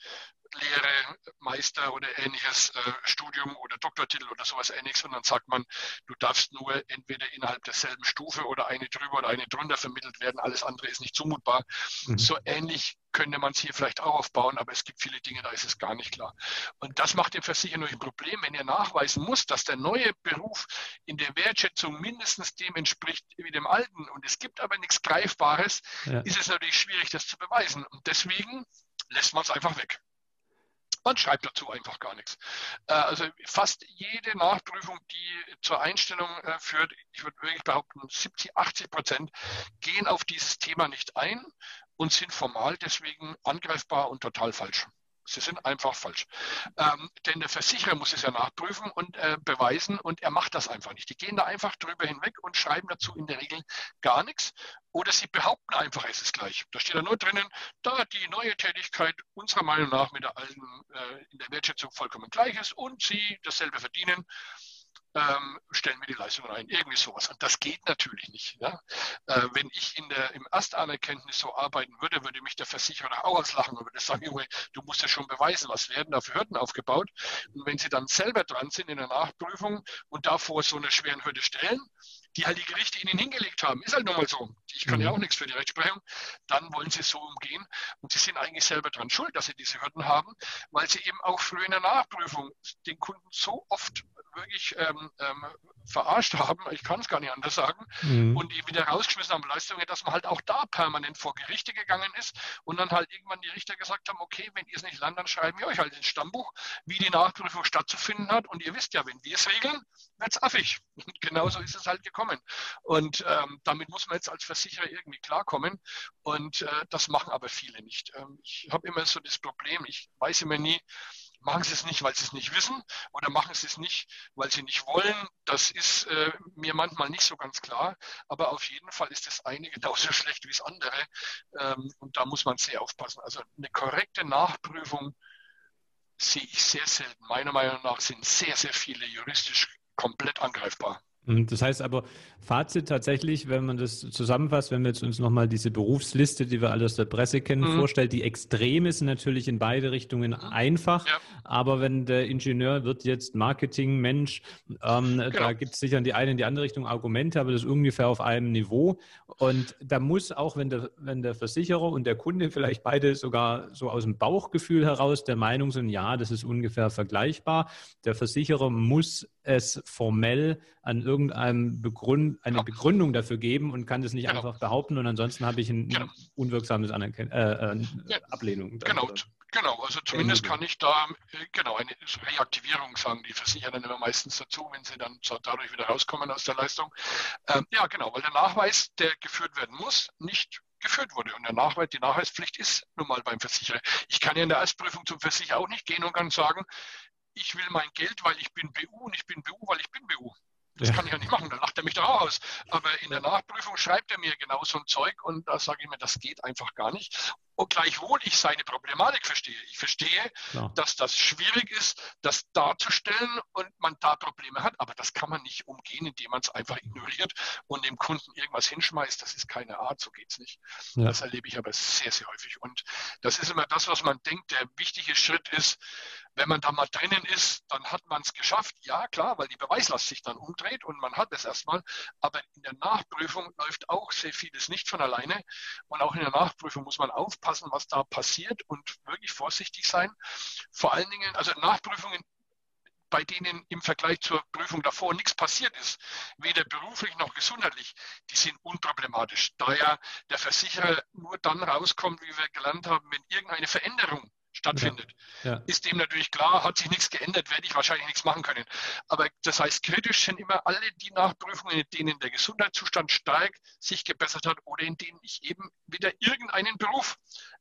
Speaker 3: Lehre, Meister oder ähnliches äh, Studium oder Doktortitel oder sowas ähnliches. Und dann sagt man, du darfst nur entweder innerhalb derselben Stufe oder eine drüber oder eine drunter vermittelt werden. Alles andere ist nicht zumutbar. Mhm. So ähnlich könnte man es hier vielleicht auch aufbauen, aber es gibt viele Dinge, da ist es gar nicht klar. Und das macht dem Versicherer nur ein Problem, wenn er nachweisen muss, dass der neue Beruf in der Wertschätzung mindestens dem entspricht wie dem alten und es gibt aber nichts Greifbares, ja. ist es natürlich schwierig, das zu beweisen. Und deswegen lässt man es einfach weg. Man schreibt dazu einfach gar nichts. Äh, also fast jede Nachprüfung, die zur Einstellung äh, führt, ich würde wirklich behaupten, 70, 80 Prozent gehen auf dieses Thema nicht ein und sind formal deswegen angreifbar und total falsch. Sie sind einfach falsch. Ähm, denn der Versicherer muss es ja nachprüfen und äh, beweisen und er macht das einfach nicht. Die gehen da einfach drüber hinweg und schreiben dazu in der Regel gar nichts oder sie behaupten einfach, es ist gleich. Da steht da nur drinnen, da die neue Tätigkeit unserer Meinung nach mit der alten äh, in der Wertschätzung vollkommen gleich ist und sie dasselbe verdienen ähm, stellen wir die Leistung ein. Irgendwie sowas. Und das geht natürlich nicht. Ja? Äh, wenn ich in der, im Erstanerkenntnis so arbeiten würde, würde mich der Versicherer auch auslachen und würde sagen, Junge, du musst ja schon beweisen, was werden da für Hürden aufgebaut. Und wenn sie dann selber dran sind in der Nachprüfung und davor so eine schweren Hürde stellen, die halt die Gerichte ihnen hingelegt haben, ist halt nun mal so. Ich kann mhm. ja auch nichts für die Rechtsprechung. Dann wollen sie es so umgehen. Und sie sind eigentlich selber dran schuld, dass sie diese Hürden haben, weil sie eben auch früher in der Nachprüfung den Kunden so oft wirklich ähm, ähm, verarscht haben, ich kann es gar nicht anders sagen, mhm. und die wieder rausgeschmissen haben Leistungen, dass man halt auch da permanent vor Gerichte gegangen ist und dann halt irgendwann die Richter gesagt haben, okay, wenn ihr es nicht lernt, dann schreiben wir euch halt ins Stammbuch, wie die Nachprüfung stattzufinden hat und ihr wisst ja, wenn wir es regeln, wird es affig. [laughs] Und genauso ist es halt gekommen. Und ähm, damit muss man jetzt als Versicherer irgendwie klarkommen und äh, das machen aber viele nicht. Ähm, ich habe immer so das Problem, ich weiß immer nie, Machen sie es nicht, weil sie es nicht wissen oder machen sie es nicht, weil sie nicht wollen. Das ist äh, mir manchmal nicht so ganz klar. Aber auf jeden Fall ist das eine genauso [laughs] schlecht wie das andere. Ähm, und da muss man sehr aufpassen. Also eine korrekte Nachprüfung sehe ich sehr selten. Meiner Meinung nach sind sehr, sehr viele juristisch komplett angreifbar.
Speaker 2: Das heißt aber, Fazit tatsächlich, wenn man das zusammenfasst, wenn wir jetzt uns nochmal diese Berufsliste, die wir alle aus der Presse kennen, mhm. vorstellen, die extrem ist natürlich in beide Richtungen mhm. einfach. Ja. Aber wenn der Ingenieur wird jetzt Marketing-Mensch, ähm, genau. da gibt es sicher in die eine in die andere Richtung Argumente, aber das ist ungefähr auf einem Niveau. Und da muss auch, wenn der, wenn der Versicherer und der Kunde vielleicht beide sogar so aus dem Bauchgefühl heraus der Meinung sind, ja, das ist ungefähr vergleichbar, der Versicherer muss es formell an irgendeinem Begründ eine Begründung dafür geben und kann das nicht genau. einfach behaupten und ansonsten habe ich ein genau. unwirksames Anerken äh, äh, ja. Ablehnung.
Speaker 3: Genau, genau. Also zumindest kann ich da äh, genau eine Reaktivierung sagen. Die versichern dann immer meistens dazu, wenn sie dann dadurch wieder rauskommen aus der Leistung. Ähm, ja, genau, weil der Nachweis, der geführt werden muss, nicht geführt wurde. Und der Nachweis, die Nachweispflicht ist nun mal beim Versicherer. Ich kann ja in der Erstprüfung zum Versicherer auch nicht gehen und kann sagen, ich will mein Geld, weil ich bin BU und ich bin BU, weil ich bin BU. Das ja. kann ich ja nicht machen, da lacht er mich doch auch aus. Aber in der Nachprüfung schreibt er mir genau so ein Zeug und da sage ich mir, das geht einfach gar nicht. Und gleichwohl ich seine Problematik verstehe. Ich verstehe, Klar. dass das schwierig ist, das darzustellen und man da Probleme hat. Aber das kann man nicht umgehen, indem man es einfach ignoriert und dem Kunden irgendwas hinschmeißt. Das ist keine Art, so geht es nicht. Ja. Das erlebe ich aber sehr, sehr häufig. Und das ist immer das, was man denkt. Der wichtige Schritt ist, wenn man da mal drinnen ist, dann hat man es geschafft. Ja, klar, weil die Beweislast sich dann umdreht und man hat es erstmal. Aber in der Nachprüfung läuft auch sehr vieles nicht von alleine. Und auch in der Nachprüfung muss man aufpassen, was da passiert und wirklich vorsichtig sein. Vor allen Dingen, also Nachprüfungen bei denen im Vergleich zur Prüfung davor nichts passiert ist, weder beruflich noch gesundheitlich, die sind unproblematisch. Da ja der Versicherer nur dann rauskommt, wie wir gelernt haben, wenn irgendeine Veränderung stattfindet. Ja, ja. Ist dem natürlich klar, hat sich nichts geändert, werde ich wahrscheinlich nichts machen können. Aber das heißt, kritisch sind immer alle die Nachprüfungen, in denen der Gesundheitszustand stark sich gebessert hat oder in denen ich eben wieder irgendeinen Beruf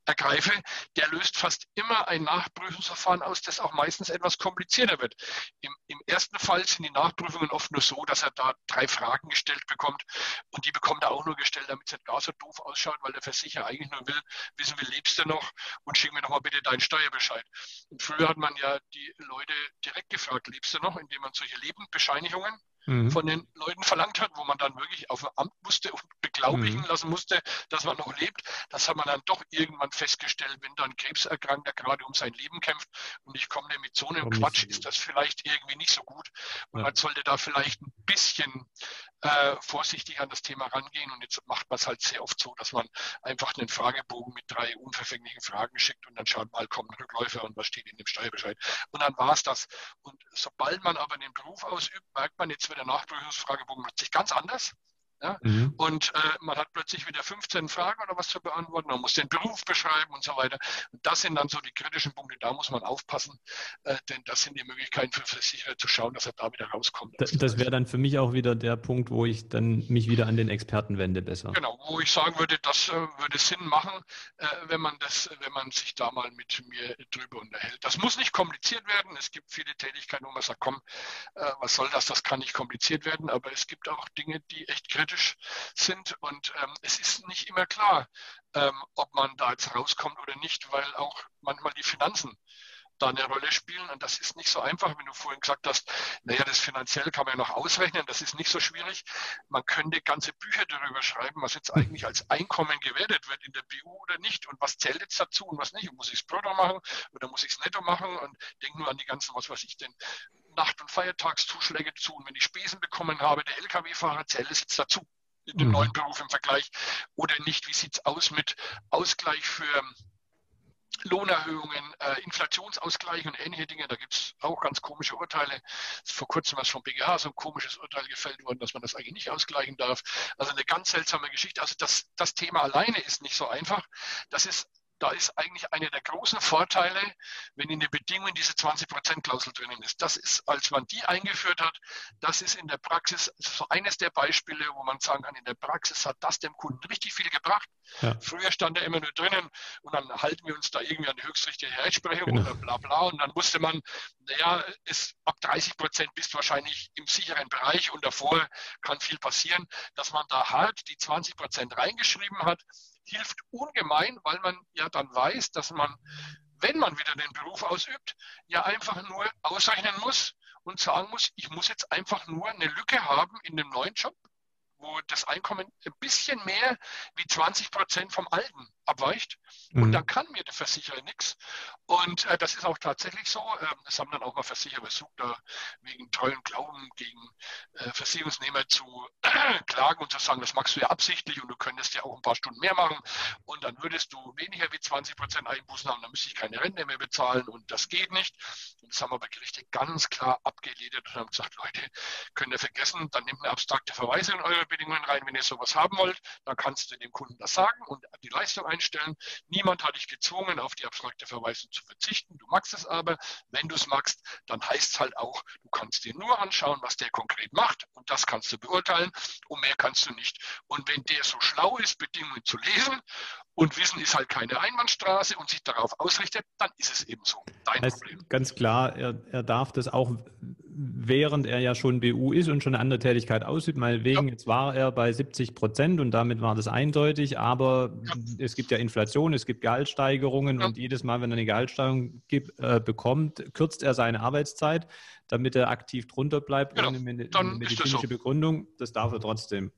Speaker 3: ergreife, der löst fast immer ein Nachprüfungsverfahren aus, das auch meistens etwas komplizierter wird. Im, Im, ersten Fall sind die Nachprüfungen oft nur so, dass er da drei Fragen gestellt bekommt und die bekommt er auch nur gestellt, damit es nicht gar so doof ausschaut, weil der Versicherer eigentlich nur will, wissen wir, lebst du noch und schick mir doch mal bitte deinen Steuerbescheid. Und früher hat man ja die Leute direkt gefragt, lebst du noch, indem man solche Lebendbescheinigungen mhm. von den Leuten verlangt hat, wo man dann wirklich auf dem Amt musste und beglaubigen mhm. lassen musste, dass man noch lebt. Das hat man dann doch irgendwann festgestellt, wenn dann Krebserkrankter gerade um sein Leben kämpft und ich komme mit so einem Quatsch, ist das vielleicht irgendwie nicht so gut. Und ja. man sollte da vielleicht ein bisschen äh, vorsichtig an das Thema rangehen. Und jetzt macht man es halt sehr oft so, dass man einfach einen Fragebogen mit drei unverfänglichen Fragen schickt und dann schaut mal, kommt ein Rückläufer und was steht in dem Steuerbescheid. Und dann war es das. Und sobald man aber den Beruf ausübt, merkt man, jetzt wird der Nachprüfungsfragebogen plötzlich ganz anders. Ja? Mhm. Und äh, man hat plötzlich wieder 15 Fragen oder was zu beantworten, man muss den Beruf beschreiben und so weiter. Und das sind dann so die kritischen Punkte, da muss man aufpassen, äh, denn das sind die Möglichkeiten für Versicherer zu schauen, dass er da wieder rauskommt.
Speaker 2: Das, das wäre dann für mich auch wieder der Punkt, wo ich dann mich wieder an den Experten wende besser.
Speaker 3: Genau, wo ich sagen würde, das äh, würde Sinn machen, äh, wenn man das, wenn man sich da mal mit mir drüber unterhält. Das muss nicht kompliziert werden. Es gibt viele Tätigkeiten, wo man sagt, komm, äh, was soll das, das kann nicht kompliziert werden, aber es gibt auch Dinge, die echt kritisch kritisch sind. Und ähm, es ist nicht immer klar, ähm, ob man da jetzt rauskommt oder nicht, weil auch manchmal die Finanzen da eine Rolle spielen. Und das ist nicht so einfach, wenn du vorhin gesagt hast, naja, das finanziell kann man ja noch ausrechnen, das ist nicht so schwierig. Man könnte ganze Bücher darüber schreiben, was jetzt eigentlich als Einkommen gewertet wird in der BU oder nicht und was zählt jetzt dazu und was nicht. Und muss ich es brutto machen oder muss ich es netto machen? Und denk nur an die ganzen, was weiß ich denn, Nacht- und Feiertagszuschläge zu. Und wenn ich Spesen bekommen habe, der Lkw-Fahrer zählt es jetzt dazu in dem mhm. neuen Beruf im Vergleich oder nicht? Wie sieht es aus mit Ausgleich für Lohnerhöhungen, äh, Inflationsausgleich und ähnliche Dinge. Da gibt es auch ganz komische Urteile. Vor kurzem was vom BGH so ein komisches Urteil gefällt worden, dass man das eigentlich nicht ausgleichen darf. Also eine ganz seltsame Geschichte. Also das, das Thema alleine ist nicht so einfach. Das ist da ist eigentlich einer der großen Vorteile, wenn in den Bedingungen diese 20%-Klausel drinnen ist. Das ist, als man die eingeführt hat, das ist in der Praxis so eines der Beispiele, wo man sagen kann, in der Praxis hat das dem Kunden richtig viel gebracht. Ja. Früher stand er immer nur drinnen und dann halten wir uns da irgendwie an die höchstrichtige Rechtsprechung genau. oder bla bla und dann wusste man, naja, ist ab 30 Prozent bist du wahrscheinlich im sicheren Bereich und davor kann viel passieren, dass man da hart die 20 Prozent reingeschrieben hat hilft ungemein, weil man ja dann weiß, dass man, wenn man wieder den Beruf ausübt, ja einfach nur ausrechnen muss und sagen muss, ich muss jetzt einfach nur eine Lücke haben in dem neuen Job, wo das Einkommen ein bisschen mehr wie 20 Prozent vom alten abweicht. Mhm. Und dann kann mir der Versicherer nichts. Und äh, das ist auch tatsächlich so. Ähm, das haben dann auch mal Versicherer versucht, da wegen treuen Glauben gegen äh, Versicherungsnehmer zu äh, klagen und zu sagen, das machst du ja absichtlich und du könntest ja auch ein paar Stunden mehr machen und dann würdest du weniger wie 20 Prozent Einbußen haben, dann müsste ich keine Rente mehr bezahlen und das geht nicht. Und das haben aber Gerichte ganz klar abgeledert und haben gesagt, Leute, könnt ihr vergessen, dann nehmt eine abstrakte Verweisung in eure Bedingungen rein, wenn ihr sowas haben wollt, dann kannst du dem Kunden das sagen und die Leistung einstellen. Niemand hat dich gezwungen, auf die abstrakte Verweisung zu verzichten. Du magst es aber. Wenn du es magst, dann heißt es halt auch, du kannst dir nur anschauen, was der konkret macht und das kannst du beurteilen und mehr kannst du nicht. Und wenn der so schlau ist, Bedingungen zu lesen und Wissen ist halt keine Einbahnstraße und sich darauf ausrichtet, dann ist es eben so.
Speaker 2: Dein heißt Problem. Ganz klar, er, er darf das auch während er ja schon BU ist und schon eine andere Tätigkeit ausübt. Meinetwegen, ja. jetzt war er bei 70 Prozent und damit war das eindeutig, aber ja. es gibt ja Inflation, es gibt Gehaltssteigerungen ja. und jedes Mal, wenn er eine Gehaltssteigerung gibt, äh, bekommt, kürzt er seine Arbeitszeit, damit er aktiv drunter bleibt
Speaker 3: genau.
Speaker 2: ohne
Speaker 3: medizinische
Speaker 2: das so. Begründung. Das darf er trotzdem.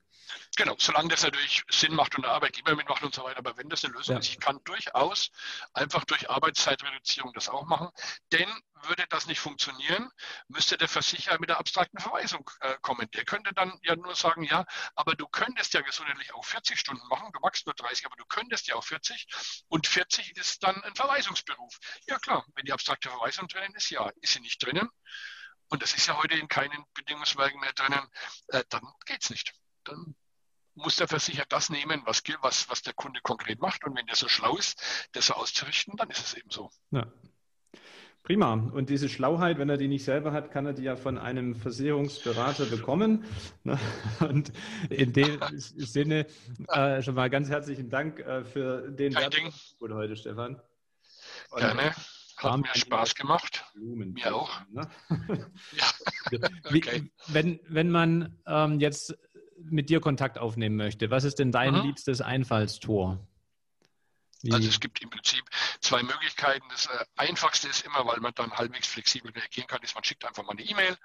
Speaker 3: Genau, solange das natürlich Sinn macht und der Arbeitgeber mitmacht und so weiter. Aber wenn das eine Lösung ja. ist, ich kann durchaus einfach durch Arbeitszeitreduzierung das auch machen. Denn würde das nicht funktionieren, müsste der Versicherer mit der abstrakten Verweisung äh, kommen. Der könnte dann ja nur sagen, ja, aber du könntest ja gesundheitlich auch 40 Stunden machen, du magst nur 30, aber du könntest ja auch 40 und 40 ist dann ein Verweisungsberuf. Ja klar, wenn die abstrakte Verweisung drinnen ist, ja, ist sie nicht drinnen. Und das ist ja heute in keinen Bedingungswerken mehr drinnen, äh, dann es nicht dann muss der Versicherer das nehmen, was, was, was der Kunde konkret macht. Und wenn der so schlau ist, das so auszurichten, dann ist es eben so. Ja.
Speaker 2: Prima. Und diese Schlauheit, wenn er die nicht selber hat, kann er die ja von einem Versicherungsberater bekommen. Und in dem [laughs] Sinne äh, schon mal ganz herzlichen Dank äh, für den
Speaker 3: Kein Ding.
Speaker 2: heute, Stefan.
Speaker 3: Und Gerne. Hat mir Spaß gemacht. Blumen mir auch. Ne? [laughs]
Speaker 2: ja. okay. Wie, wenn, wenn man ähm, jetzt mit dir Kontakt aufnehmen möchte, was ist denn dein mhm. liebstes Einfallstor?
Speaker 3: Also es gibt im Prinzip zwei Möglichkeiten. Das äh, einfachste ist immer, weil man dann halbwegs flexibel reagieren kann, ist, man schickt einfach mal eine E-Mail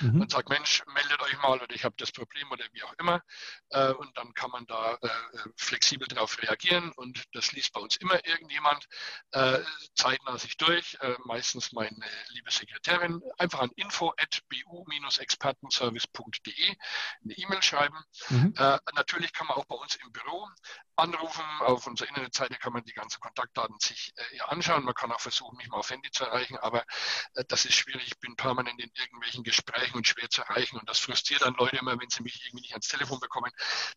Speaker 3: mhm. und sagt, Mensch, meldet euch mal oder ich habe das Problem oder wie auch immer. Äh, und dann kann man da äh, flexibel darauf reagieren und das liest bei uns immer irgendjemand zeitnah sich durch, meistens meine liebe Sekretärin, einfach an info.bu-expertenservice.de eine E-Mail schreiben. Mhm. Natürlich kann man auch bei uns im Büro anrufen. Auf unserer Internetseite kann man die ganzen Kontaktdaten sich äh, anschauen. Man kann auch versuchen, mich mal auf Handy zu erreichen, aber äh, das ist schwierig. Ich bin permanent in irgendwelchen Gesprächen und schwer zu erreichen und das frustriert dann Leute immer, wenn sie mich irgendwie nicht ans Telefon bekommen.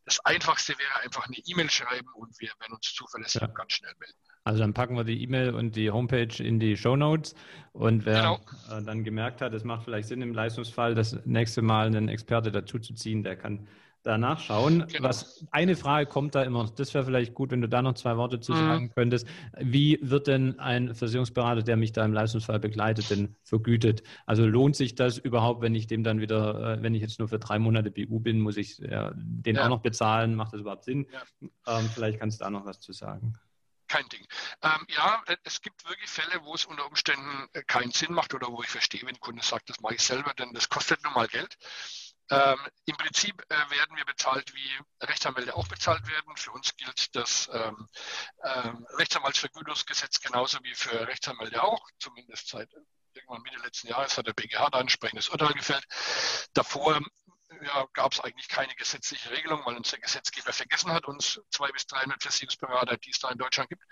Speaker 3: Das Einfachste wäre einfach eine E-Mail schreiben und wir werden uns zuverlässig ja. ganz schnell melden.
Speaker 2: Also dann packen wir die E-Mail und die Homepage in die Show Notes und wer genau. Äh, dann gemerkt hat, es macht vielleicht Sinn im Leistungsfall, das nächste Mal einen Experte dazu zu ziehen, der kann da nachschauen. Genau. Was eine Frage kommt da immer, das wäre vielleicht gut, wenn du da noch zwei Worte zu mhm. sagen könntest. Wie wird denn ein Versicherungsberater, der mich da im Leistungsfall begleitet, denn vergütet? Also lohnt sich das überhaupt, wenn ich dem dann wieder, äh, wenn ich jetzt nur für drei Monate BU bin, muss ich ja, den ja. auch noch bezahlen? Macht das überhaupt Sinn? Ja. Ähm, vielleicht kannst du da noch was zu sagen
Speaker 3: kein Ding. Ähm, ja, es gibt wirklich Fälle, wo es unter Umständen äh, keinen Sinn macht oder wo ich verstehe, wenn ein Kunde sagt, das mache ich selber, denn das kostet nun mal Geld. Ähm, Im Prinzip äh, werden wir bezahlt, wie Rechtsanwälte auch bezahlt werden. Für uns gilt das ähm, ähm, Rechtsanwaltsvergütungsgesetz genauso wie für Rechtsanwälte auch, zumindest seit irgendwann Mitte letzten Jahres hat der BGH da ein entsprechendes Urteil gefällt. Davor ja, gab es eigentlich keine gesetzliche Regelung, weil uns der Gesetzgeber vergessen hat, uns zwei bis 300 Versicherungsberater, die es da in Deutschland gibt,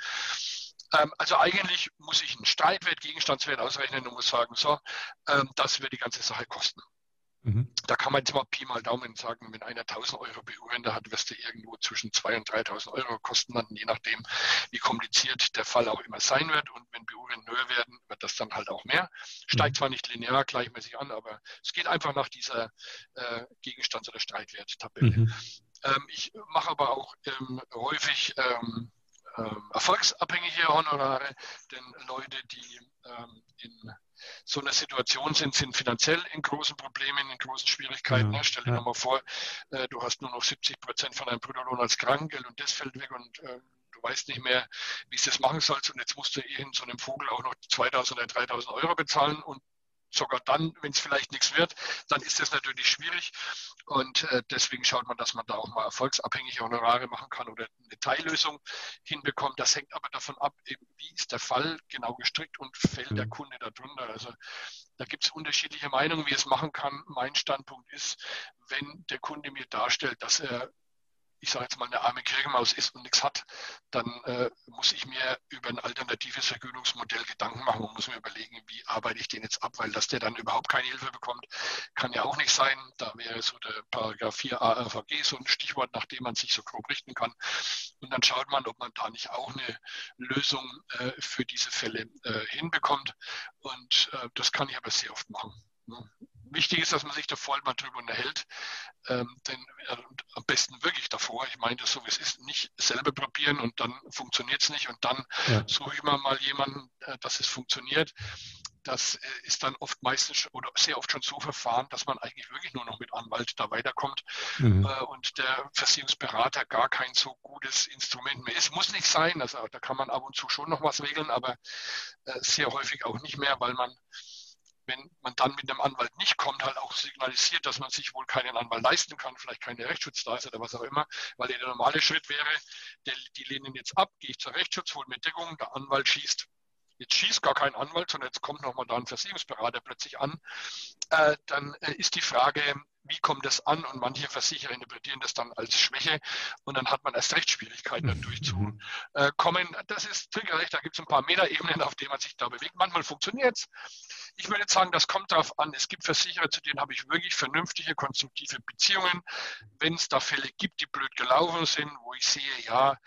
Speaker 3: Ähm, also eigentlich muss ich einen Streitwert, Gegenstandswert ausrechnen und muss sagen, so, ähm, das wird die ganze Sache kosten. Mhm. Da kann man jetzt mal Pi mal Daumen sagen, wenn einer 1000 Euro BU-Rente hat, wirst du irgendwo zwischen 2.000 und 3.000 Euro kosten landen, je nachdem, wie kompliziert der Fall auch immer sein wird. Und wenn BU-Renten höher werden, wird das dann halt auch mehr. Steigt mhm. zwar nicht linear gleichmäßig an, aber es geht einfach nach dieser äh, Gegenstands- oder Streitwerttabelle. Mhm. Ähm, ich mache aber auch ähm, häufig ähm, ähm, erfolgsabhängige Honorare, denn Leute, die ähm, in so einer Situation sind, sind finanziell in großen Problemen, in großen Schwierigkeiten. Ja, ne? Stell dir ja. mal vor, äh, du hast nur noch 70 Prozent von deinem Bruttolohn als Krankengeld und das fällt weg und äh, du weißt nicht mehr, wie du das machen sollst und jetzt musst du eh in so einem Vogel auch noch 2000 oder 3000 Euro bezahlen und sogar dann, wenn es vielleicht nichts wird, dann ist das natürlich schwierig. Und äh, deswegen schaut man, dass man da auch mal erfolgsabhängige Honorare machen kann oder eine Teillösung hinbekommt. Das hängt aber davon ab, eben, wie ist der Fall genau gestrickt und fällt mhm. der Kunde darunter. Also da gibt es unterschiedliche Meinungen, wie es machen kann. Mein Standpunkt ist, wenn der Kunde mir darstellt, dass er ich sage jetzt mal, eine arme Kirchenmaus ist und nichts hat, dann äh, muss ich mir über ein alternatives Vergütungsmodell Gedanken machen und muss mir überlegen, wie arbeite ich den jetzt ab, weil dass der dann überhaupt keine Hilfe bekommt, kann ja auch nicht sein. Da wäre so der Paragraph 4 ARVG so ein Stichwort, nach dem man sich so grob richten kann. Und dann schaut man, ob man da nicht auch eine Lösung äh, für diese Fälle äh, hinbekommt. Und äh, das kann ich aber sehr oft machen. Ne? Wichtig ist, dass man sich da voll mal drüber unterhält. Ähm, denn äh, am besten wirklich davor. Ich meine das so, wie es ist, nicht selber probieren und dann funktioniert es nicht und dann ja. suche ich mir mal jemanden, äh, dass es funktioniert. Das äh, ist dann oft meistens oder sehr oft schon so verfahren, dass man eigentlich wirklich nur noch mit Anwalt da weiterkommt mhm. äh, und der Versicherungsberater gar kein so gutes Instrument mehr ist. Muss nicht sein, also da kann man ab und zu schon noch was regeln, aber äh, sehr häufig auch nicht mehr, weil man wenn man dann mit einem Anwalt nicht kommt, halt auch signalisiert, dass man sich wohl keinen Anwalt leisten kann, vielleicht keine Rechtsschutz da ist oder was auch immer, weil der normale Schritt wäre, der, die lehnen jetzt ab, gehe ich zur Rechtsschutz, hole mir Deckung, der Anwalt schießt. Jetzt schießt gar kein Anwalt, sondern jetzt kommt nochmal da ein Versicherungsberater plötzlich an. Äh, dann äh, ist die Frage, wie kommt das an? Und manche Versicherer interpretieren das dann als Schwäche und dann hat man erst recht Schwierigkeiten, da durchzukommen. Das ist triggerrecht, da gibt es ein paar Metaebenen, auf denen man sich da bewegt. Manchmal funktioniert es, ich würde sagen, das kommt darauf an. Es gibt Versicherer, zu denen habe ich wirklich vernünftige, konstruktive Beziehungen. Wenn es da Fälle gibt, die blöd gelaufen sind, wo ich sehe, ja,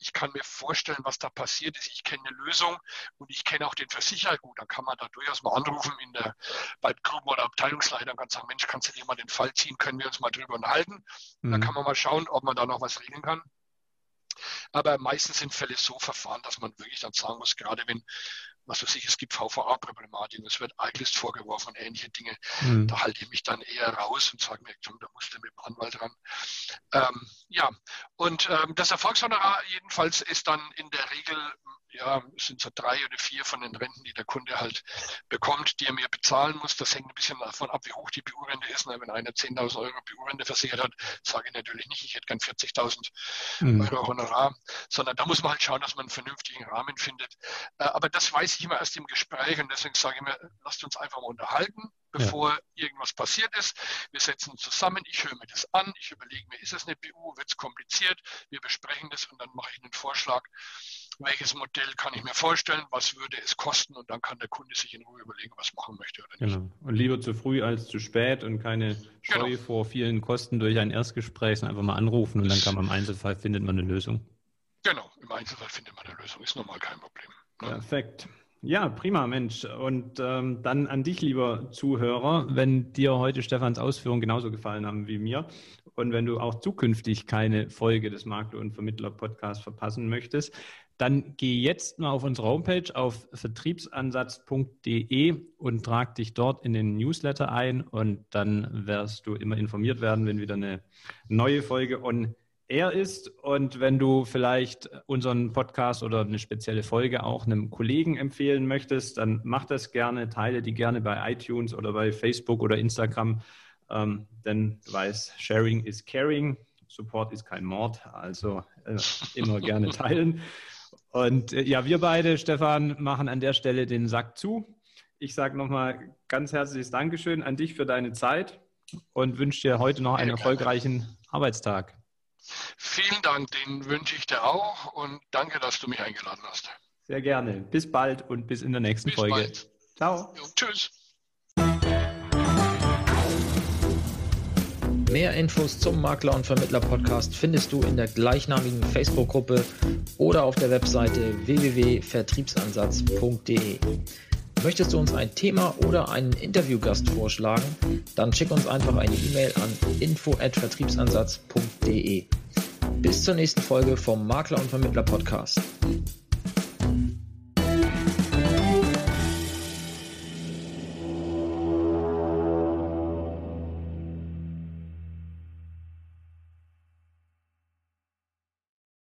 Speaker 3: ich kann mir vorstellen, was da passiert ist. Ich kenne eine Lösung und ich kenne auch den Versicherer gut. Dann kann man da durchaus mal anrufen in der, bei Gruppen- oder Abteilungsleiter und kann sagen, Mensch, kannst du dir mal den Fall ziehen? Können wir uns mal drüber unterhalten? Mhm. Dann kann man mal schauen, ob man da noch was regeln kann. Aber meistens sind Fälle so verfahren, dass man wirklich dann sagen muss, gerade wenn was weiß ich, es gibt VVA-Problematiken, es wird Eiglist vorgeworfen und ähnliche Dinge. Mhm. Da halte ich mich dann eher raus und sage mir, da musst du mit dem Anwalt ran. Ähm, ja, und ähm, das Erfolgshonorar jedenfalls ist dann in der Regel ja, es sind so drei oder vier von den Renten, die der Kunde halt bekommt, die er mir bezahlen muss. Das hängt ein bisschen davon ab, wie hoch die BU-Rente ist. Wenn einer 10.000 Euro BU-Rente versichert hat, sage ich natürlich nicht, ich hätte gern 40.000 mhm. Euro Honorar, sondern da muss man halt schauen, dass man einen vernünftigen Rahmen findet. Äh, aber das weiß ich immer erst im Gespräch und deswegen sage ich mir, lasst uns einfach mal unterhalten, bevor ja. irgendwas passiert ist. Wir setzen uns zusammen, ich höre mir das an, ich überlege mir, ist es eine BU, wird es kompliziert, wir besprechen das und dann mache ich einen Vorschlag welches Modell kann ich mir vorstellen, was würde es kosten und dann kann der Kunde sich in Ruhe überlegen, was machen möchte oder nicht.
Speaker 2: Genau. Und lieber zu früh als zu spät und keine Scheu genau. vor vielen Kosten durch ein Erstgespräch, sondern einfach mal anrufen und dann kann man im Einzelfall findet man eine Lösung.
Speaker 3: Genau, im Einzelfall findet man eine Lösung, ist normal kein Problem.
Speaker 2: Ne? Perfekt. Ja, prima, Mensch. Und ähm, dann an dich, lieber Zuhörer, wenn dir heute Stefans Ausführungen genauso gefallen haben wie mir und wenn du auch zukünftig keine Folge des Makler- und Vermittler-Podcasts verpassen möchtest, dann geh jetzt mal auf unsere Homepage auf vertriebsansatz.de und trag dich dort in den Newsletter ein und dann wirst du immer informiert werden, wenn wieder eine neue Folge on air ist. Und wenn du vielleicht unseren Podcast oder eine spezielle Folge auch einem Kollegen empfehlen möchtest, dann mach das gerne, teile die gerne bei iTunes oder bei Facebook oder Instagram. Ähm, denn du weißt, Sharing is Caring. Support ist kein Mord, also äh, immer gerne teilen. Und äh, ja, wir beide, Stefan, machen an der Stelle den Sack zu. Ich sage nochmal ganz herzliches Dankeschön an dich für deine Zeit und wünsche dir heute noch einen erfolgreichen Arbeitstag.
Speaker 3: Vielen Dank, den wünsche ich dir auch und danke, dass du mich eingeladen hast.
Speaker 2: Sehr gerne. Bis bald und bis in der nächsten bis Folge. Bald. Ciao. Jo, tschüss.
Speaker 1: Mehr Infos zum Makler und Vermittler Podcast findest du in der gleichnamigen Facebook-Gruppe oder auf der Webseite www.vertriebsansatz.de. Möchtest du uns ein Thema oder einen Interviewgast vorschlagen? Dann schick uns einfach eine E-Mail an info@vertriebsansatz.de. Bis zur nächsten Folge vom Makler und Vermittler Podcast.